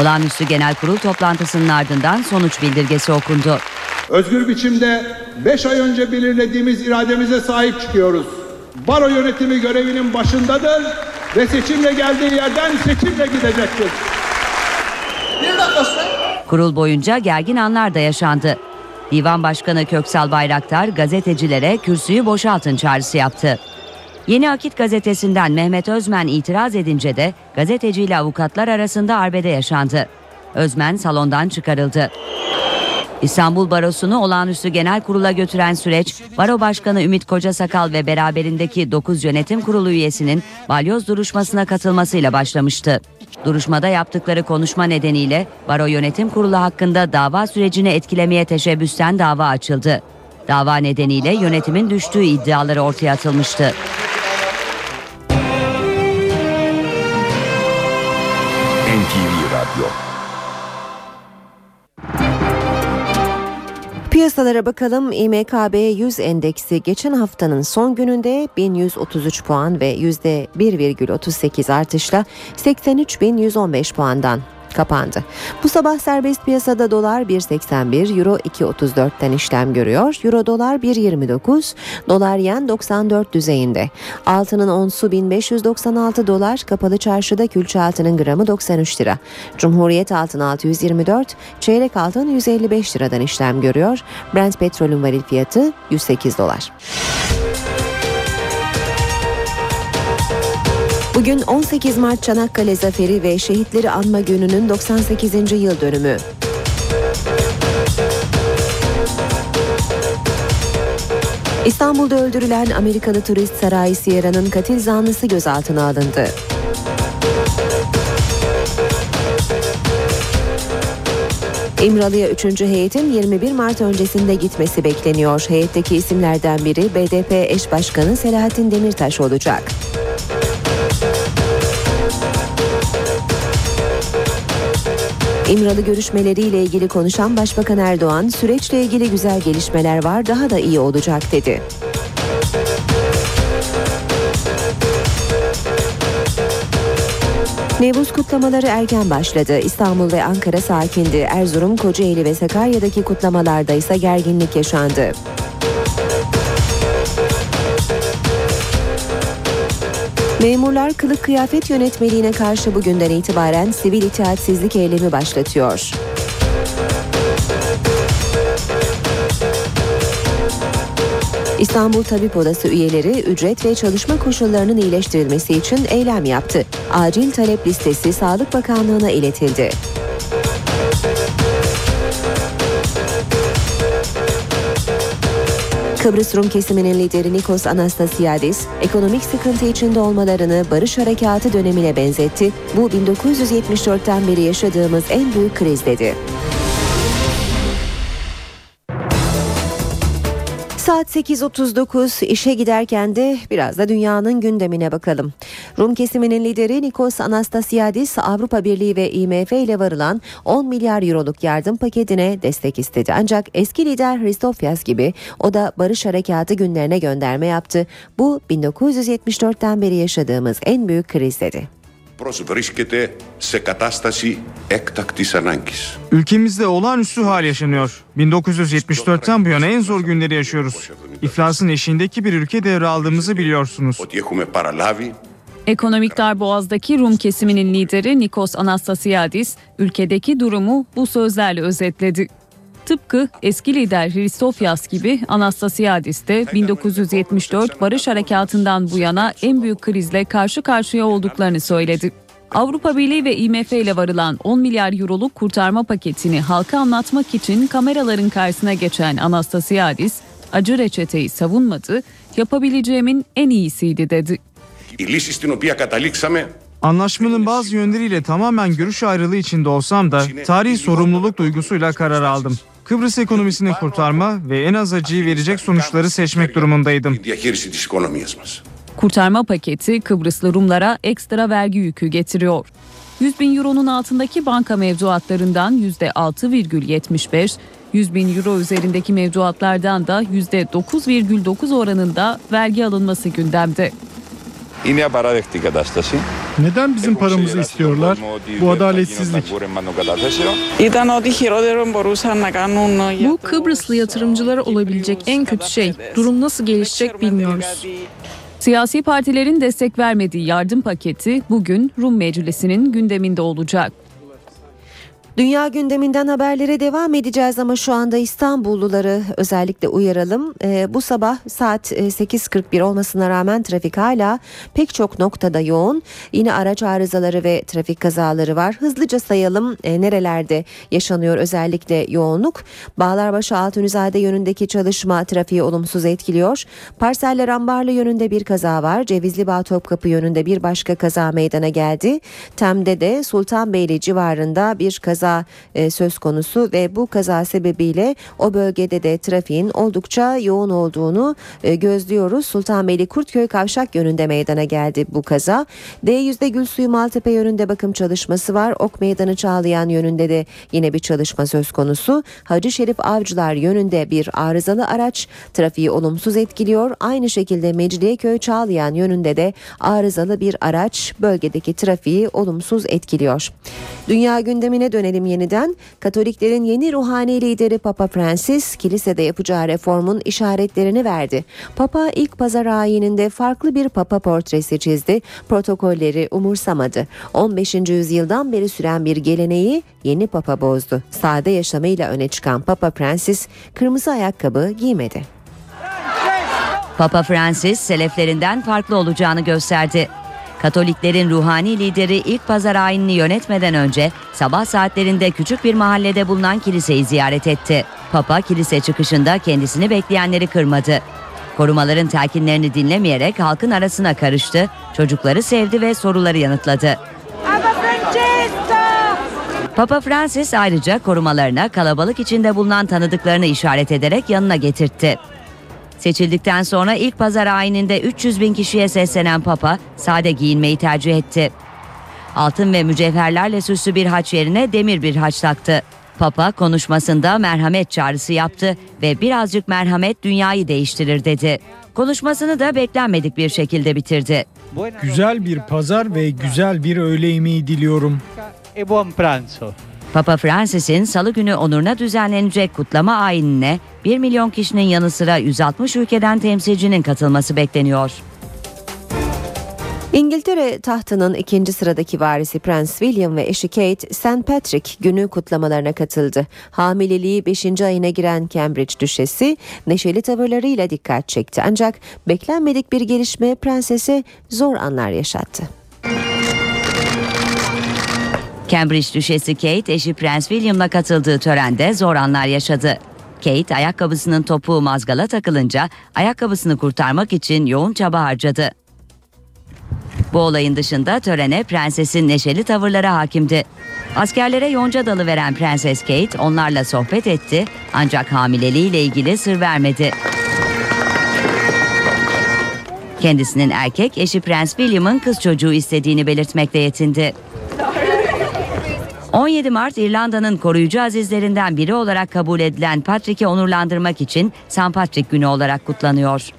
Olağanüstü Genel Kurul toplantısının ardından sonuç bildirgesi okundu. Özgür biçimde 5 ay önce belirlediğimiz irademize sahip çıkıyoruz. Baro yönetimi görevinin başındadır ve seçimle geldiği yerden seçimle gidecektir. Bir dakika Kurul boyunca gergin anlar da yaşandı. Divan Başkanı Köksal Bayraktar gazetecilere kürsüyü boşaltın çağrısı yaptı. Yeni Akit gazetesinden Mehmet Özmen itiraz edince de gazeteciyle avukatlar arasında arbede yaşandı. Özmen salondan çıkarıldı. İstanbul Barosu'nu olağanüstü genel kurula götüren süreç, Baro Başkanı Ümit Kocasakal ve beraberindeki 9 yönetim kurulu üyesinin balyoz duruşmasına katılmasıyla başlamıştı. Duruşmada yaptıkları konuşma nedeniyle Baro Yönetim Kurulu hakkında dava sürecini etkilemeye teşebbüsten dava açıldı. Dava nedeniyle yönetimin düştüğü iddiaları ortaya atılmıştı. NTV Radyo Piyasalara bakalım. İMKB 100 endeksi geçen haftanın son gününde 1133 puan ve %1,38 artışla 83.115 puandan kapandı. Bu sabah serbest piyasada dolar 1.81, euro 2.34'ten işlem görüyor. Euro dolar 1.29, dolar yen 94 düzeyinde. Altının onsu 1596 dolar, kapalı çarşıda külçe altının gramı 93 lira. Cumhuriyet altın 624, çeyrek altın 155 liradan işlem görüyor. Brent petrolün varil fiyatı 108 dolar. Bugün 18 Mart Çanakkale Zaferi ve Şehitleri Anma Günü'nün 98. yıl dönümü. İstanbul'da öldürülen Amerikalı turist Saray Sierra'nın katil zanlısı gözaltına alındı. İmralı'ya 3. heyetin 21 Mart öncesinde gitmesi bekleniyor. Heyetteki isimlerden biri BDP eş başkanı Selahattin Demirtaş olacak. İmralı görüşmeleriyle ilgili konuşan Başbakan Erdoğan, süreçle ilgili güzel gelişmeler var, daha da iyi olacak dedi. Nevruz kutlamaları erken başladı. İstanbul ve Ankara sakindi. Erzurum, Kocaeli ve Sakarya'daki kutlamalarda ise gerginlik yaşandı. Memurlar kılık kıyafet yönetmeliğine karşı bugünden itibaren sivil itaatsizlik eylemi başlatıyor. İstanbul Tabip Odası üyeleri ücret ve çalışma koşullarının iyileştirilmesi için eylem yaptı. Acil talep listesi Sağlık Bakanlığı'na iletildi. Kıbrıs Rum kesiminin lideri Nikos Anastasiadis, ekonomik sıkıntı içinde olmalarını barış harekatı dönemine benzetti. Bu 1974'ten beri yaşadığımız en büyük kriz dedi. Saat 8.39 işe giderken de biraz da dünyanın gündemine bakalım. Rum kesiminin lideri Nikos Anastasiadis Avrupa Birliği ve IMF ile varılan 10 milyar euroluk yardım paketine destek istedi. Ancak eski lider Hristofyas gibi o da barış harekatı günlerine gönderme yaptı. Bu 1974'ten beri yaşadığımız en büyük kriz dedi. προσβρίσκεται σε κατάσταση έκτακτης ανάγκης. Ülkemizde olağanüstü hal yaşanıyor. 1974'ten bu yana en zor günleri yaşıyoruz. İflasın eşiğindeki bir ülke devraldığımızı biliyorsunuz. Ότι έχουμε παραλάβει Ekonomik darboğazdaki Rum kesiminin lideri Nikos Anastasiadis ülkedeki durumu bu sözlerle özetledi. Tıpkı eski lider Hristofias gibi Anastasiadis de 1974 Barış Harekatı'ndan bu yana en büyük krizle karşı karşıya olduklarını söyledi. Avrupa Birliği ve IMF ile varılan 10 milyar euroluk kurtarma paketini halka anlatmak için kameraların karşısına geçen Anastasiadis, acı reçeteyi savunmadı, yapabileceğimin en iyisiydi dedi. Anlaşmanın bazı yönleriyle tamamen görüş ayrılığı içinde olsam da tarihi sorumluluk duygusuyla karar aldım. Kıbrıs ekonomisini kurtarma ve en az acıyı verecek sonuçları seçmek durumundaydım. Kurtarma paketi Kıbrıslı Rumlara ekstra vergi yükü getiriyor. 100 bin euronun altındaki banka mevduatlarından %6,75, 100 bin euro üzerindeki mevduatlardan da %9,9 oranında vergi alınması gündemde. Είναι απαράδεκτη η κατάσταση. Neden bizim paramızı istiyorlar? Bu adaletsizlik. Ήταν ό,τι χειρότερο μπορούσαν να κάνουν. Bu Kıbrıslı yatırımcılara olabilecek en kötü şey. Durum nasıl gelişecek bilmiyoruz. Siyasi partilerin destek vermediği yardım paketi bugün Rum Meclisi'nin gündeminde olacak. Dünya gündeminden haberlere devam edeceğiz ama şu anda İstanbulluları özellikle uyaralım. Ee, bu sabah saat e, 8.41 olmasına rağmen trafik hala pek çok noktada yoğun. Yine araç arızaları ve trafik kazaları var. Hızlıca sayalım e, nerelerde yaşanıyor özellikle yoğunluk. Bağlarbaşı Altunizade yönündeki çalışma trafiği olumsuz etkiliyor. Parseller Ambarlı yönünde bir kaza var. Cevizli Bağ Topkapı yönünde bir başka kaza meydana geldi. Tem'de de Sultanbeyli civarında bir kaza e, söz konusu ve bu kaza sebebiyle o bölgede de trafiğin oldukça yoğun olduğunu e, gözlüyoruz. Sultanbeyli Kurtköy Kavşak yönünde meydana geldi bu kaza. D100'de Gülsuyu Maltepe yönünde bakım çalışması var. Ok Meydanı Çağlayan yönünde de yine bir çalışma söz konusu. Hacı Şerif Avcılar yönünde bir arızalı araç trafiği olumsuz etkiliyor. Aynı şekilde Mecidiyeköy Çağlayan yönünde de arızalı bir araç bölgedeki trafiği olumsuz etkiliyor. Dünya gündemine dönelim yeniden. Katoliklerin yeni ruhani lideri Papa Francis kilisede yapacağı reformun işaretlerini verdi. Papa ilk pazar ayininde farklı bir papa portresi çizdi. Protokolleri umursamadı. 15. yüzyıldan beri süren bir geleneği yeni papa bozdu. Sade yaşamıyla öne çıkan Papa Francis kırmızı ayakkabı giymedi. Papa Francis seleflerinden farklı olacağını gösterdi. Katoliklerin ruhani lideri ilk pazar ayinini yönetmeden önce sabah saatlerinde küçük bir mahallede bulunan kiliseyi ziyaret etti. Papa kilise çıkışında kendisini bekleyenleri kırmadı. Korumaların telkinlerini dinlemeyerek halkın arasına karıştı, çocukları sevdi ve soruları yanıtladı. Papa Francis ayrıca korumalarına kalabalık içinde bulunan tanıdıklarını işaret ederek yanına getirtti. Seçildikten sonra ilk pazar ayininde 300 bin kişiye seslenen Papa sade giyinmeyi tercih etti. Altın ve mücevherlerle süslü bir haç yerine demir bir haç taktı. Papa konuşmasında merhamet çağrısı yaptı ve birazcık merhamet dünyayı değiştirir dedi. Konuşmasını da beklenmedik bir şekilde bitirdi. Güzel bir pazar ve güzel bir öğle yemeği diliyorum. Papa Francis'in salı günü onuruna düzenlenecek kutlama ayinine 1 milyon kişinin yanı sıra 160 ülkeden temsilcinin katılması bekleniyor. İngiltere tahtının ikinci sıradaki varisi Prens William ve eşi Kate, St. Patrick günü kutlamalarına katıldı. Hamileliği 5. ayına giren Cambridge Düşesi neşeli tavırlarıyla dikkat çekti. Ancak beklenmedik bir gelişme prensese zor anlar yaşattı. Cambridge Düşesi Kate eşi Prens William'la katıldığı törende zor anlar yaşadı. Kate ayakkabısının topuğu mazgala takılınca ayakkabısını kurtarmak için yoğun çaba harcadı. Bu olayın dışında törene prensesin neşeli tavırları hakimdi. Askerlere yonca dalı veren Prenses Kate onlarla sohbet etti ancak hamileliğiyle ilgili sır vermedi. Kendisinin erkek eşi Prens William'ın kız çocuğu istediğini belirtmekle yetindi. 17 Mart İrlanda'nın koruyucu azizlerinden biri olarak kabul edilen Patrick'i onurlandırmak için St. Patrick Günü olarak kutlanıyor.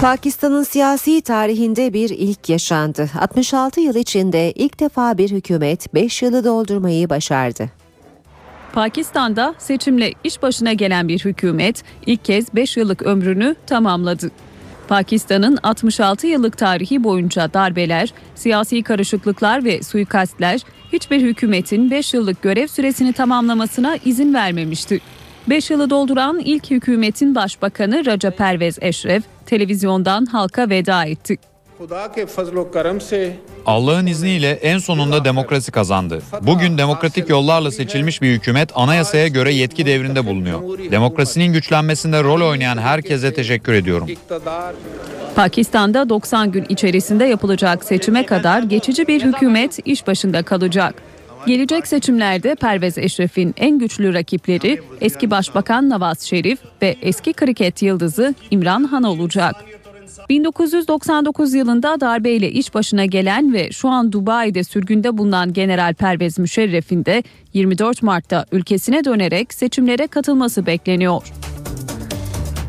Pakistan'ın siyasi tarihinde bir ilk yaşandı. 66 yıl içinde ilk defa bir hükümet 5 yılı doldurmayı başardı. Pakistan'da seçimle iş başına gelen bir hükümet ilk kez 5 yıllık ömrünü tamamladı. Pakistan'ın 66 yıllık tarihi boyunca darbeler, siyasi karışıklıklar ve suikastler hiçbir hükümetin 5 yıllık görev süresini tamamlamasına izin vermemişti. 5 yılı dolduran ilk hükümetin başbakanı Raja Pervez Eşref televizyondan halka veda etti. Allah'ın izniyle en sonunda demokrasi kazandı. Bugün demokratik yollarla seçilmiş bir hükümet anayasaya göre yetki devrinde bulunuyor. Demokrasinin güçlenmesinde rol oynayan herkese teşekkür ediyorum. Pakistan'da 90 gün içerisinde yapılacak seçime kadar geçici bir hükümet iş başında kalacak. Gelecek seçimlerde Pervez Eşref'in en güçlü rakipleri eski Başbakan Nawaz Şerif ve eski kriket yıldızı İmran Han olacak. 1999 yılında darbeyle iş başına gelen ve şu an Dubai'de sürgünde bulunan General Pervez Müşerref'in de 24 Mart'ta ülkesine dönerek seçimlere katılması bekleniyor.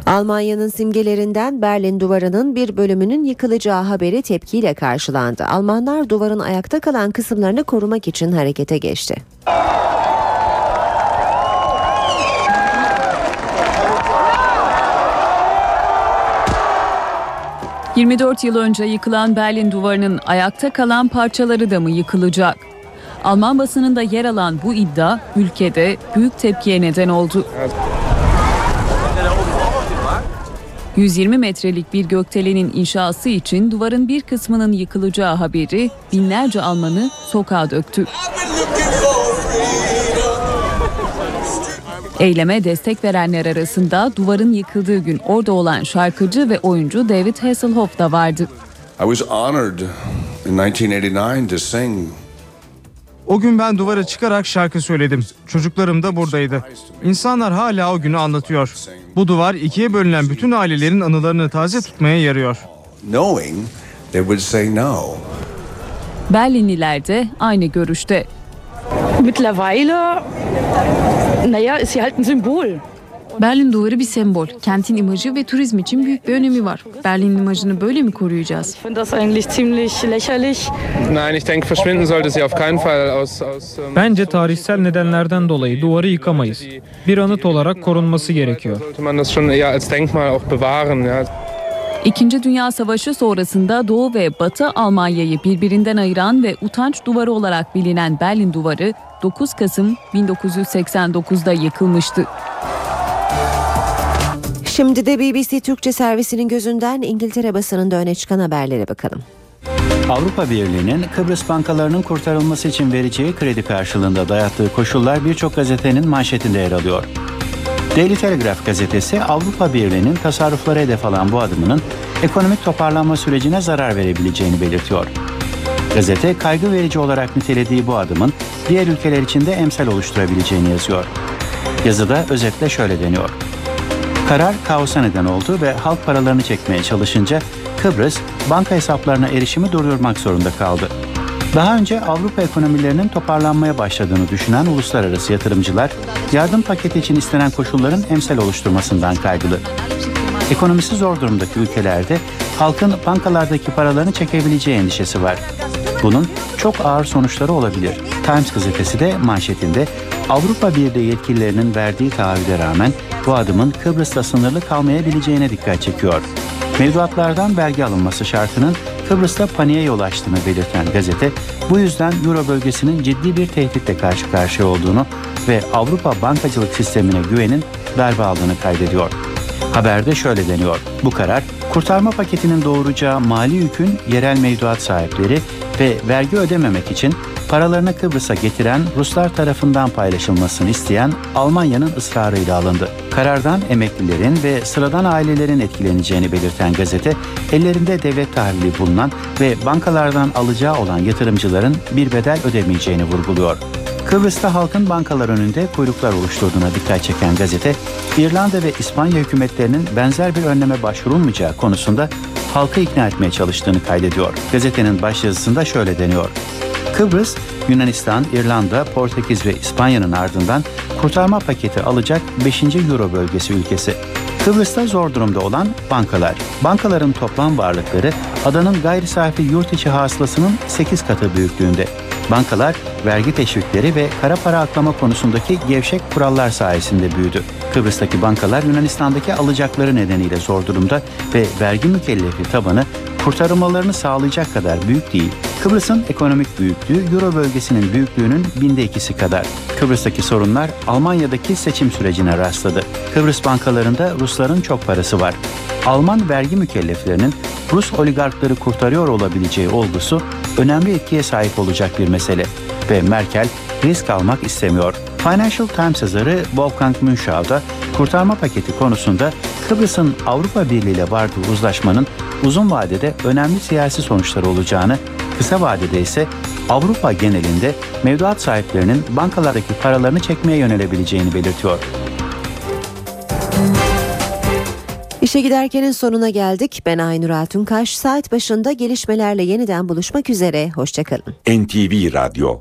Almanya'nın simgelerinden Berlin Duvarı'nın bir bölümünün yıkılacağı haberi tepkiyle karşılandı. Almanlar duvarın ayakta kalan kısımlarını korumak için harekete geçti. 24 yıl önce yıkılan Berlin Duvarı'nın ayakta kalan parçaları da mı yıkılacak? Alman basınında yer alan bu iddia ülkede büyük tepkiye neden oldu. 120 metrelik bir gökdelenin inşası için duvarın bir kısmının yıkılacağı haberi binlerce Almanı sokağa döktü. Eyleme destek verenler arasında duvarın yıkıldığı gün orada olan şarkıcı ve oyuncu David Hasselhoff da vardı. I was honored in 1989 to sing O gün ben duvara çıkarak şarkı söyledim. Çocuklarım da buradaydı. İnsanlar hala o günü anlatıyor. Bu duvar ikiye bölünen bütün ailelerin anılarını taze tutmaya yarıyor. knowing they would say no. Berlinliler de aynı görüşte. Mittlerweile, naja, ist sie halt ein Symbol. Berlin duvarı bir sembol. Kentin imajı ve turizm için büyük bir önemi var. Berlin imajını böyle mi koruyacağız? Ich finde das eigentlich ziemlich lächerlich. Nein, ich denke, verschwinden sollte sie auf keinen Fall aus. aus ähm, Bence tarihsel nedenlerden dolayı duvarı yıkamayız. Bir anıt olarak korunması gerekiyor. İkinci Dünya Savaşı sonrasında Doğu ve Batı Almanya'yı birbirinden ayıran ve utanç duvarı olarak bilinen Berlin Duvarı 9 Kasım 1989'da yıkılmıştı. Şimdi de BBC Türkçe servisinin gözünden İngiltere basınında öne çıkan haberlere bakalım. Avrupa Birliği'nin Kıbrıs bankalarının kurtarılması için vereceği kredi karşılığında dayattığı koşullar birçok gazetenin manşetinde yer alıyor. Daily Telegraph gazetesi Avrupa Birliği'nin tasarrufları hedef alan bu adımının ekonomik toparlanma sürecine zarar verebileceğini belirtiyor. Gazete kaygı verici olarak nitelediği bu adımın diğer ülkeler için de emsal oluşturabileceğini yazıyor. Yazıda özetle şöyle deniyor. Karar kaosa neden oldu ve halk paralarını çekmeye çalışınca Kıbrıs banka hesaplarına erişimi durdurmak zorunda kaldı. Daha önce Avrupa ekonomilerinin toparlanmaya başladığını düşünen uluslararası yatırımcılar yardım paketi için istenen koşulların emsal oluşturmasından kaygılı. Ekonomisi zor durumdaki ülkelerde halkın bankalardaki paralarını çekebileceği endişesi var. Bunun çok ağır sonuçları olabilir. Times gazetesi de manşetinde Avrupa Birliği yetkililerinin verdiği taahhüde rağmen bu adımın Kıbrıs'ta sınırlı kalmayabileceğine dikkat çekiyor. Mevduatlardan vergi alınması şartının Kıbrıs'ta paniğe yol açtığını belirten gazete, bu yüzden Euro bölgesinin ciddi bir tehditle karşı karşıya olduğunu ve Avrupa bankacılık sistemine güvenin darbe aldığını kaydediyor. Haberde şöyle deniyor. Bu karar kurtarma paketinin doğuracağı mali yükün yerel mevduat sahipleri ve vergi ödememek için paralarını Kıbrıs'a getiren Ruslar tarafından paylaşılmasını isteyen Almanya'nın ısrarıyla alındı. Karardan emeklilerin ve sıradan ailelerin etkileneceğini belirten gazete, ellerinde devlet tahvili bulunan ve bankalardan alacağı olan yatırımcıların bir bedel ödemeyeceğini vurguluyor. Kıbrıs'ta halkın bankalar önünde kuyruklar oluşturduğuna dikkat çeken gazete, İrlanda ve İspanya hükümetlerinin benzer bir önleme başvurulmayacağı konusunda halkı ikna etmeye çalıştığını kaydediyor. Gazetenin başyazısında şöyle deniyor. Kıbrıs, Yunanistan, İrlanda, Portekiz ve İspanya'nın ardından kurtarma paketi alacak 5. Euro bölgesi ülkesi. Kıbrıs'ta zor durumda olan bankalar. Bankaların toplam varlıkları adanın gayri safi yurt içi hasılasının 8 katı büyüklüğünde. Bankalar vergi teşvikleri ve kara para aklama konusundaki gevşek kurallar sayesinde büyüdü. Kıbrıs'taki bankalar Yunanistan'daki alacakları nedeniyle zor durumda ve vergi mükellefi tabanı kurtarılmalarını sağlayacak kadar büyük değil. Kıbrıs'ın ekonomik büyüklüğü Euro bölgesinin büyüklüğünün binde ikisi kadar. Kıbrıs'taki sorunlar Almanya'daki seçim sürecine rastladı. Kıbrıs bankalarında Rusların çok parası var. Alman vergi mükelleflerinin Rus oligarkları kurtarıyor olabileceği olgusu önemli etkiye sahip olacak bir mesele ve Merkel risk almak istemiyor. Financial Times yazarı Wolfgang Münchau da kurtarma paketi konusunda Kıbrıs'ın Avrupa Birliği ile vardığı uzlaşmanın uzun vadede önemli siyasi sonuçları olacağını, kısa vadede ise Avrupa genelinde mevduat sahiplerinin bankalardaki paralarını çekmeye yönelebileceğini belirtiyor. İşe giderkenin sonuna geldik. Ben Aynur Altunkaş. Saat başında gelişmelerle yeniden buluşmak üzere. Hoşçakalın. NTV Radyo